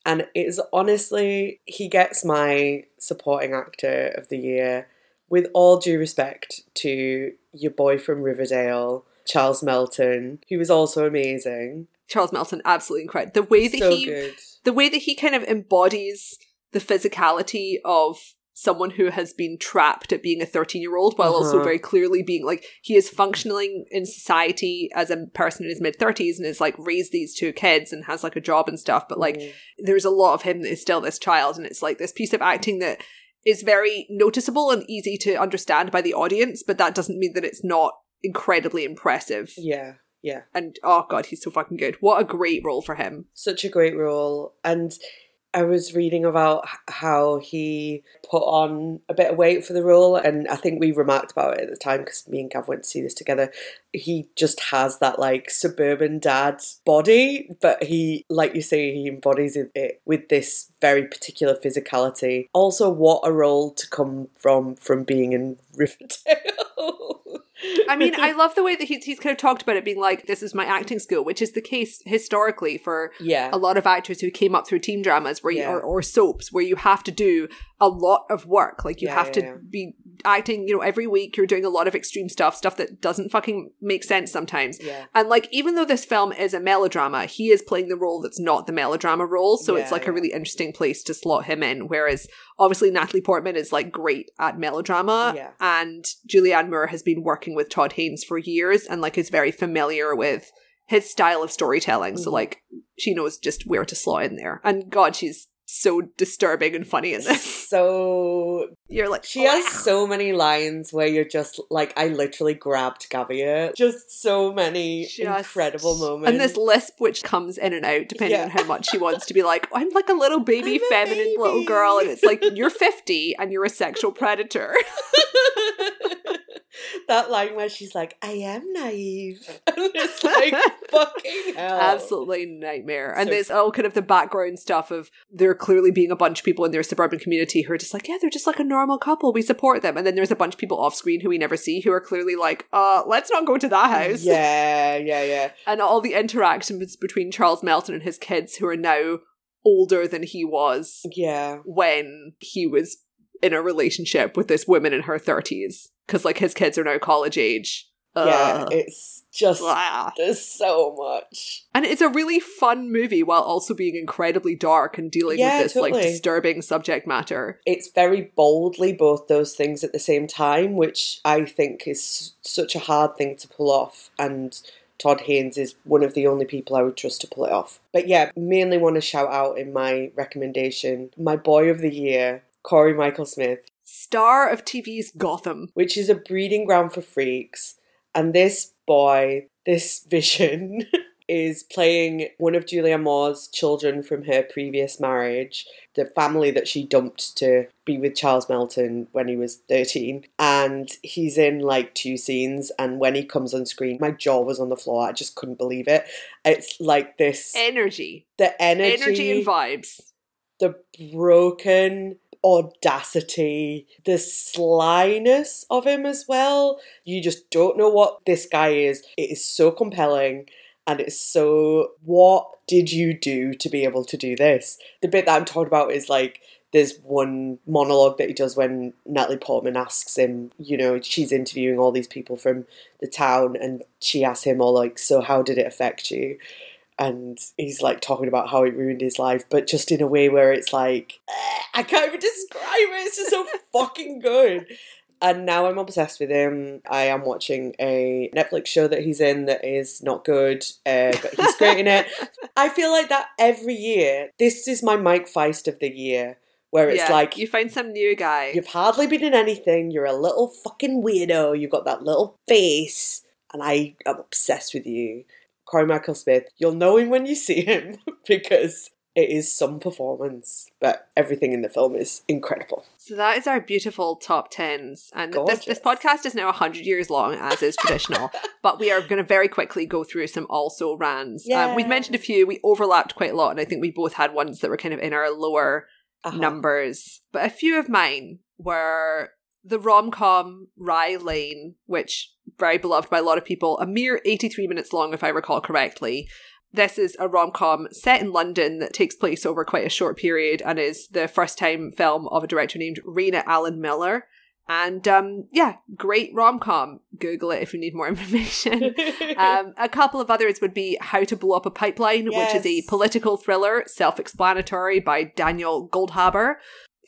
and it is honestly he gets my supporting actor of the year with all due respect to your boy from riverdale charles melton who was also amazing Charles Melton, absolutely incredible. The way that so he good the way that he kind of embodies the physicality of someone who has been trapped at being a 13 year old while also Uh-huh. very clearly being like he is functioning in society as a person in his mid 30s and is like raised these two kids and has like a job and stuff but like Mm. there's a lot of him that is still this child and it's like this piece of acting that is very noticeable and easy to understand by the audience but that doesn't mean that it's not incredibly impressive yeah yeah and oh god he's so fucking good what a great role for him such a great role and i was reading about how he put on a bit of weight for the role and i think we remarked about it at the time because me and gav went to see this together. He just has that like suburban dad body but he like you say he embodies it- it with this very particular physicality. Also what a role to come from from being in *laughs* riverdale I mean, I love the way that he's, he's kind of talked about it being like, this is my acting school, which is the case historically for yeah a lot of actors who came up through teen dramas where you, Yeah. or, or soaps where you have to do a lot of work. Like you Yeah, have to be acting, you know, every week you're doing a lot of extreme stuff, stuff that doesn't fucking make sense sometimes. And like, even though this film is a melodrama, he is playing the role that's not the melodrama role. So it's like a really interesting place to slot him in. Whereas obviously Natalie Portman is like great at melodrama. Yeah. And Julianne Moore has been working with Todd Haynes for years and like is very familiar with his style of storytelling. So Mhm. like she knows just where to slot in there. And God, she's so disturbing and funny in this. *laughs* so You're like She has "Wow." so many lines where you're just like, I literally grabbed Gavia. Just so many Just- incredible moments. And this lisp, which comes in and out depending Yeah. on how much she wants to be like, I'm like a little baby, I'm feminine little girl. And it's like, you're 50 and you're a sexual predator. *laughs* *laughs* that line where she's like, I am naive. *laughs* And it's *laughs* like, fucking hell. Absolutely nightmare. And So- there's all kind of the background stuff of there clearly being a bunch of people in their suburban community who are just like, yeah, they're just like a normal couple. We support them. And then there's a bunch of people off screen who we never see who are clearly like, uh, let's not go to that house. Yeah, yeah, yeah. And all the interactions between Charles Melton and his kids who are now older than he was Yeah. when he was in a relationship with this woman in her 30s. Because, like, his kids are now college age. Yeah. It's just, Blah. there's so much. And it's a really fun movie while also being incredibly dark and dealing Yeah, with this like disturbing subject matter. It's very boldly both those things at the same time, which I think is such a hard thing to pull off. And Todd Haynes is one of the only people I would trust to pull it off. But yeah, mainly want to shout out in my recommendation my boy of the year, Cory Michael Smith. Star of TV's Gotham. which is a breeding ground for freaks. And this boy, this *laughs* vision, is playing one of Julia Moore's children from her previous marriage, the family that she dumped to be with Charles Melton when he was 13. And he's in like two scenes. And when he comes on screen, my jaw was on the floor. I just couldn't believe it. It's like this Energy. the energy, Energy and vibes. the broken audacity, the slyness of him as well. You just don't know what this guy is. It is so compelling and it's so what did you do to be able to do this? The bit that I'm talking about is like there's one monologue that he does when Natalie Portman asks him, you know, she's interviewing all these people from the town and she asks him all like, so how did it affect you? And he's like talking about how it ruined his life, but just in a way where it's like eh, I can't even describe it. It's just so *laughs* fucking good. And now I'm obsessed with him. I am watching a Netflix show that he's in that is not good, uh, but he's great in it. *laughs* I feel like that every year. This is my Mike Faist of the year, where it's yeah, like you find some new guy. You've hardly been in anything. You're a little fucking weirdo. You've got that little face, and I am obsessed with you. Cory Michael Smith. You'll know him when you see him *laughs* because it is some performance, but everything in the film is incredible. So that is our beautiful top tens, and this this podcast is now hundred years long, as is traditional. *laughs* but we are going to very quickly go through some also rans. Um, we've mentioned a few. We overlapped quite a lot, and I think we both had ones that were kind of in our lower Uh-huh. numbers. But a few of mine were the rom com Rye Lane, which very beloved by a lot of people, a mere 83 minutes long, if I recall correctly. This is a rom com set in London that takes place over quite a short period and is the first time film of a director named Raine Allen Miller. And um, yeah, great rom com. Google it if you need more *laughs* information. *laughs* Um, a couple of others would be How to Blow Up a Pipeline, which is a political thriller, self explanatory by Daniel Goldhaber.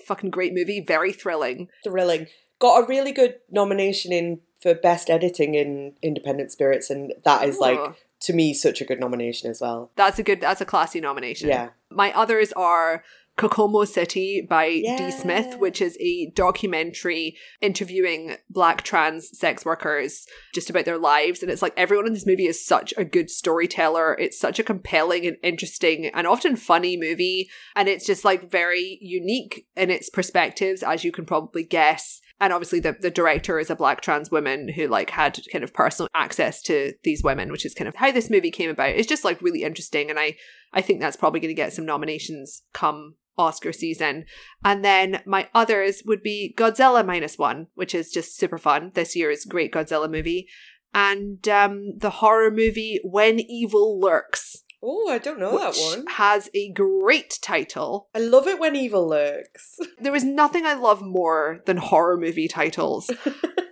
Fucking great movie, very thrilling. Thrilling. Got a really good nomination in for best editing in Independent Spirits, and that is like Oh, to me such a good nomination as well. that's a good, that's a classy nomination. Yeah. My others are Kokomo City by D. Yeah. Smith, which is a documentary interviewing black trans sex workers just about their lives. And it's like everyone in this movie is such a good storyteller. It's such a compelling and interesting and often funny movie. And it's just like very unique in its perspectives, as you can probably guess. And obviously the, the director is a black trans woman who like had kind of personal access to these women, which is kind of how this movie came about. It's just like really interesting. And I I think that's probably going to get some nominations come Oscar season. And then my others would be Godzilla minus one, which is just super fun. This year's great Godzilla movie. And um, the horror movie When Evil Lurks, Oh, I don't know that one. has a great title. I love it when evil lurks. There is nothing I love more than horror movie titles. *laughs*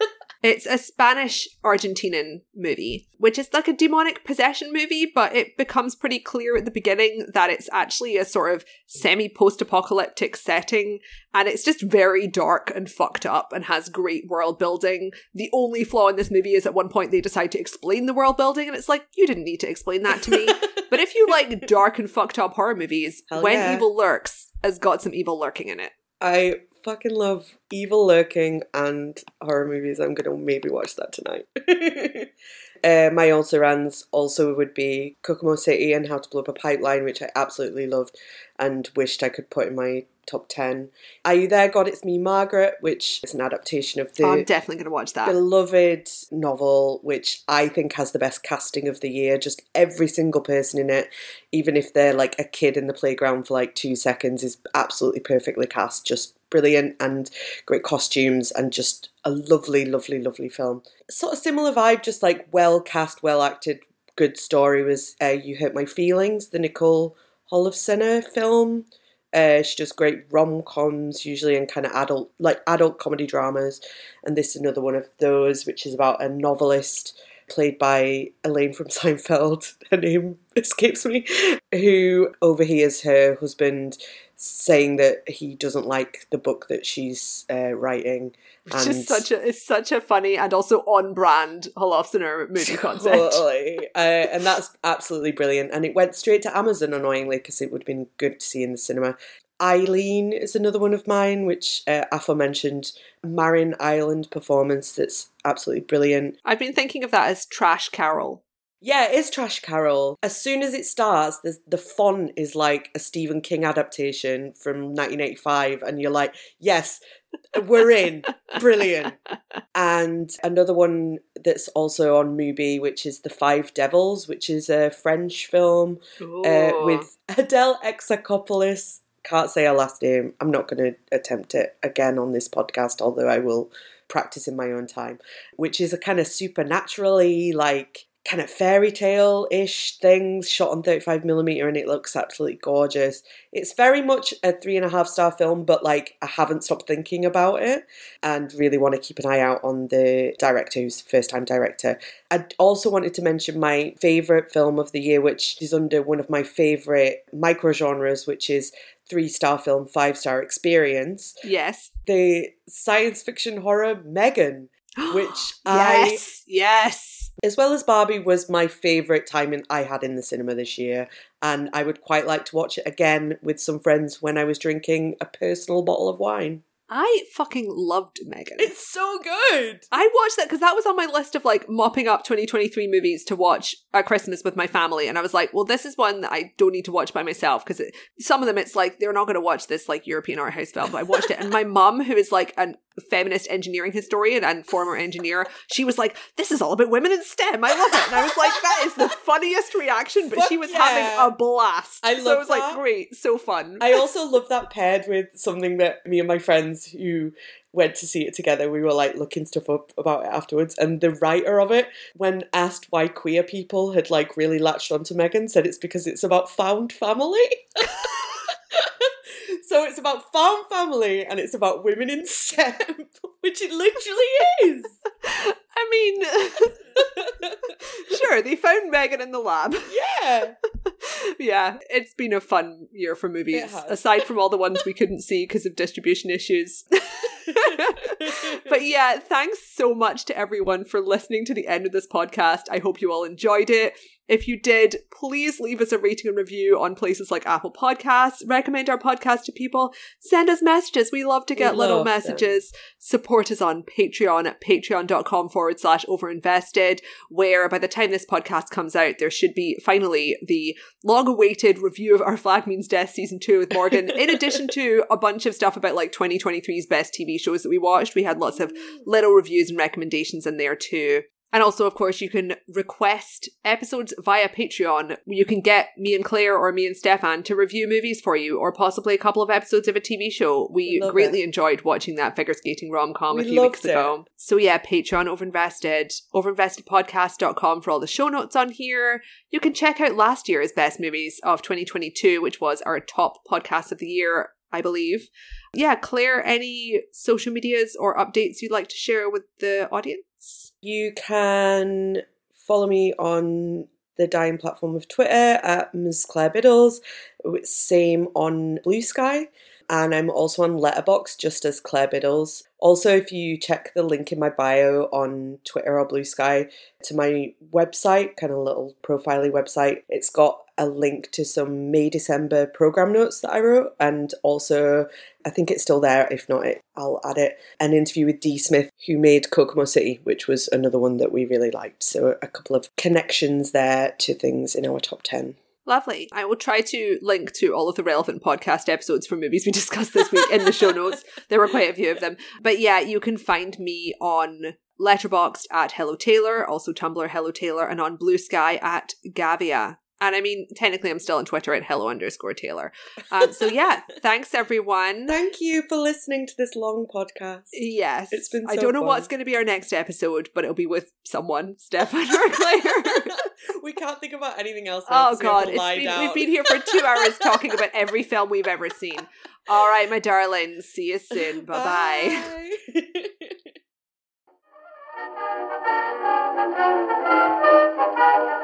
It's a Spanish Argentinian movie, which is like a demonic possession movie, but it becomes pretty clear at the beginning that it's actually a sort of semi post apocalyptic setting, and it's just very dark and fucked up and has great world building. The only flaw in this movie is at one point they decide to explain the world building, and it's like, you didn't need to explain that to me. *laughs* but if you like dark and fucked up horror movies, Hell When yeah. Evil Lurks has got some evil lurking in it. I fucking love Evil Lurking and horror movies. I'm gonna maybe watch that tonight. *laughs* uh, my also rans also would be Kokomo City and How to Blow Up a Pipeline, which I absolutely loved and wished I could put in my top 10. Are You There, God? It's Me, Margaret, which is an adaptation of the Oh, I'm definitely going to watch that. beloved novel, which I think has the best casting of the year. Just every single person in it, even if they're like a kid in the playground for like two seconds, is absolutely perfectly cast. Just brilliant and great costumes and just a lovely, lovely, lovely film. Sort of similar vibe, just like well cast, well acted, good story was uh, You Hurt My Feelings, the Nicole Holofcener film. Uh, she does great rom coms, usually in kind of adult, like adult comedy dramas, and this is another one of those, which is about a novelist played by Elaine from *laughs* Seinfeld. Her name escapes me, who overhears her husband saying that he doesn't like the book that she's uh, writing. Which is such a it's such a funny and also on brand Holofcener movie *laughs* concept. Totally. Uh, and that's absolutely brilliant. And it went straight to Amazon, annoyingly, because it would have been good to see in the cinema. Eileen is another one of mine, which uh, aforementioned Marin Ireland performance that's absolutely brilliant. I've been thinking of that as Trash Carol. Yeah, it is Trash Carol. As soon as it starts, there's, the font is like a Stephen King adaptation from 1985, and you're like, yes, we're in. Brilliant. *laughs* And another one that's also on Mubi, which is The Five Devils, which is a French film uh, with Adele Exarchopoulos. Can't say her last name. I'm not going to attempt it again on this podcast, although I will practice in my own time. Which is a kind of supernaturally, like, kind of fairy tale ish things shot on 35mm, and it looks absolutely gorgeous. It's very much a three and a half star film, but like, I haven't stopped thinking about it and really want to keep an eye out on the director who's first time director. I also wanted to mention my favourite film of the year, which is under one of my favourite micro genres, which is three star film, five star experience. yes. The science fiction horror Megan, *gasps* which I, yes, yes. As well as Barbie, was my favourite time in, I had in the cinema this year. And I would quite like to watch it again with some friends when I was drinking a personal bottle of wine. I fucking loved Megan. It's so good! I watched that because that was on my list of like mopping up 2023 movies to watch at Christmas with my family. And I was like, well, this is one that I don't need to watch by myself because some of them it's like they're not going to watch this like European art house film. But I watched it. And my *laughs* mum, who is like a feminist engineering historian and former engineer, she was like, this is all about women in STEM. I love it. And I was like, that is the *laughs* funniest reaction. But she was yeah. having a blast. I love so it was like, great, so fun. I also love that paired with something that me and my friends who went to see it together, we were like looking stuff up about it afterwards. And the writer of it, when asked why queer people had like really latched onto Megan, said it's because it's about found family. *laughs* so it's about farm family and it's about women in STEM, *laughs* which it literally is. *laughs* I mean, *laughs* sure, they found Megan in the lab. Yeah. yeah, it's been a fun year for movies, aside from all the ones we couldn't see because of distribution issues. but yeah, thanks so much to everyone for listening to the end of this podcast. I hope you all enjoyed it. If you did, please leave us a rating and review on places like Apple Podcasts. Recommend our podcast to people. Send us messages. We love to get little love them. messages. Support us on Patreon at patreon.com forward slash overinvested, where by the time this podcast comes out, there should be finally the long awaited review of Our Flag Means Death season two with Morgan, in addition to a bunch of stuff about like 2023's best TV shows that we watched. We had lots of little reviews and recommendations in there too. And also, of course, you can request episodes via Patreon. You can get me and Claire or me and Stefan to review movies for you, or possibly a couple of episodes of a TV show. We Love greatly enjoyed watching that figure skating rom com a few weeks it. ago. So yeah, Patreon, Overinvested, overinvestedpodcast.com for all the show notes on here. You can check out last year's best movies of 2022, which was our top podcast of the year, I believe. Yeah, Claire, any social medias or updates you'd like to share with the audience? You can follow me on the dying platform of Twitter at Ms. Claire Biddles. Same on Blue Sky. And I'm also on Letterboxd just as Claire Biddles. Also, if you check the link in my bio on Twitter or Blue Sky to my website, kind of little profiley website, it's got a link to some May December program notes that I wrote, and also I think it's still there. If not, I'll add it. An interview with D. Smith, who made Kokomo City, which was another one that we really liked. So a couple of connections there to things in our top ten. Lovely. I will try to link to all of the relevant podcast episodes for movies we *laughs* discussed this week in the show notes. There were quite a few of them. But yeah, you can find me on Letterboxd at Hello Tailor, also Tumblr Hello Tailor, and on Blue Sky at Gavia. And I mean, technically, I'm still on Twitter at hello underscore Tailor. Um, so yeah, *laughs* thanks everyone. Thank you for listening to this long podcast. Yes, It's been I don't know fun. what's going to be our next episode, but it'll be with someone, *laughs* Stefan or Claire. *laughs* we can't think about anything else. now oh we have God, lie been, we've been here for two hours talking about every film we've ever seen. All right, my darlings, see you soon. Bye bye. Bye.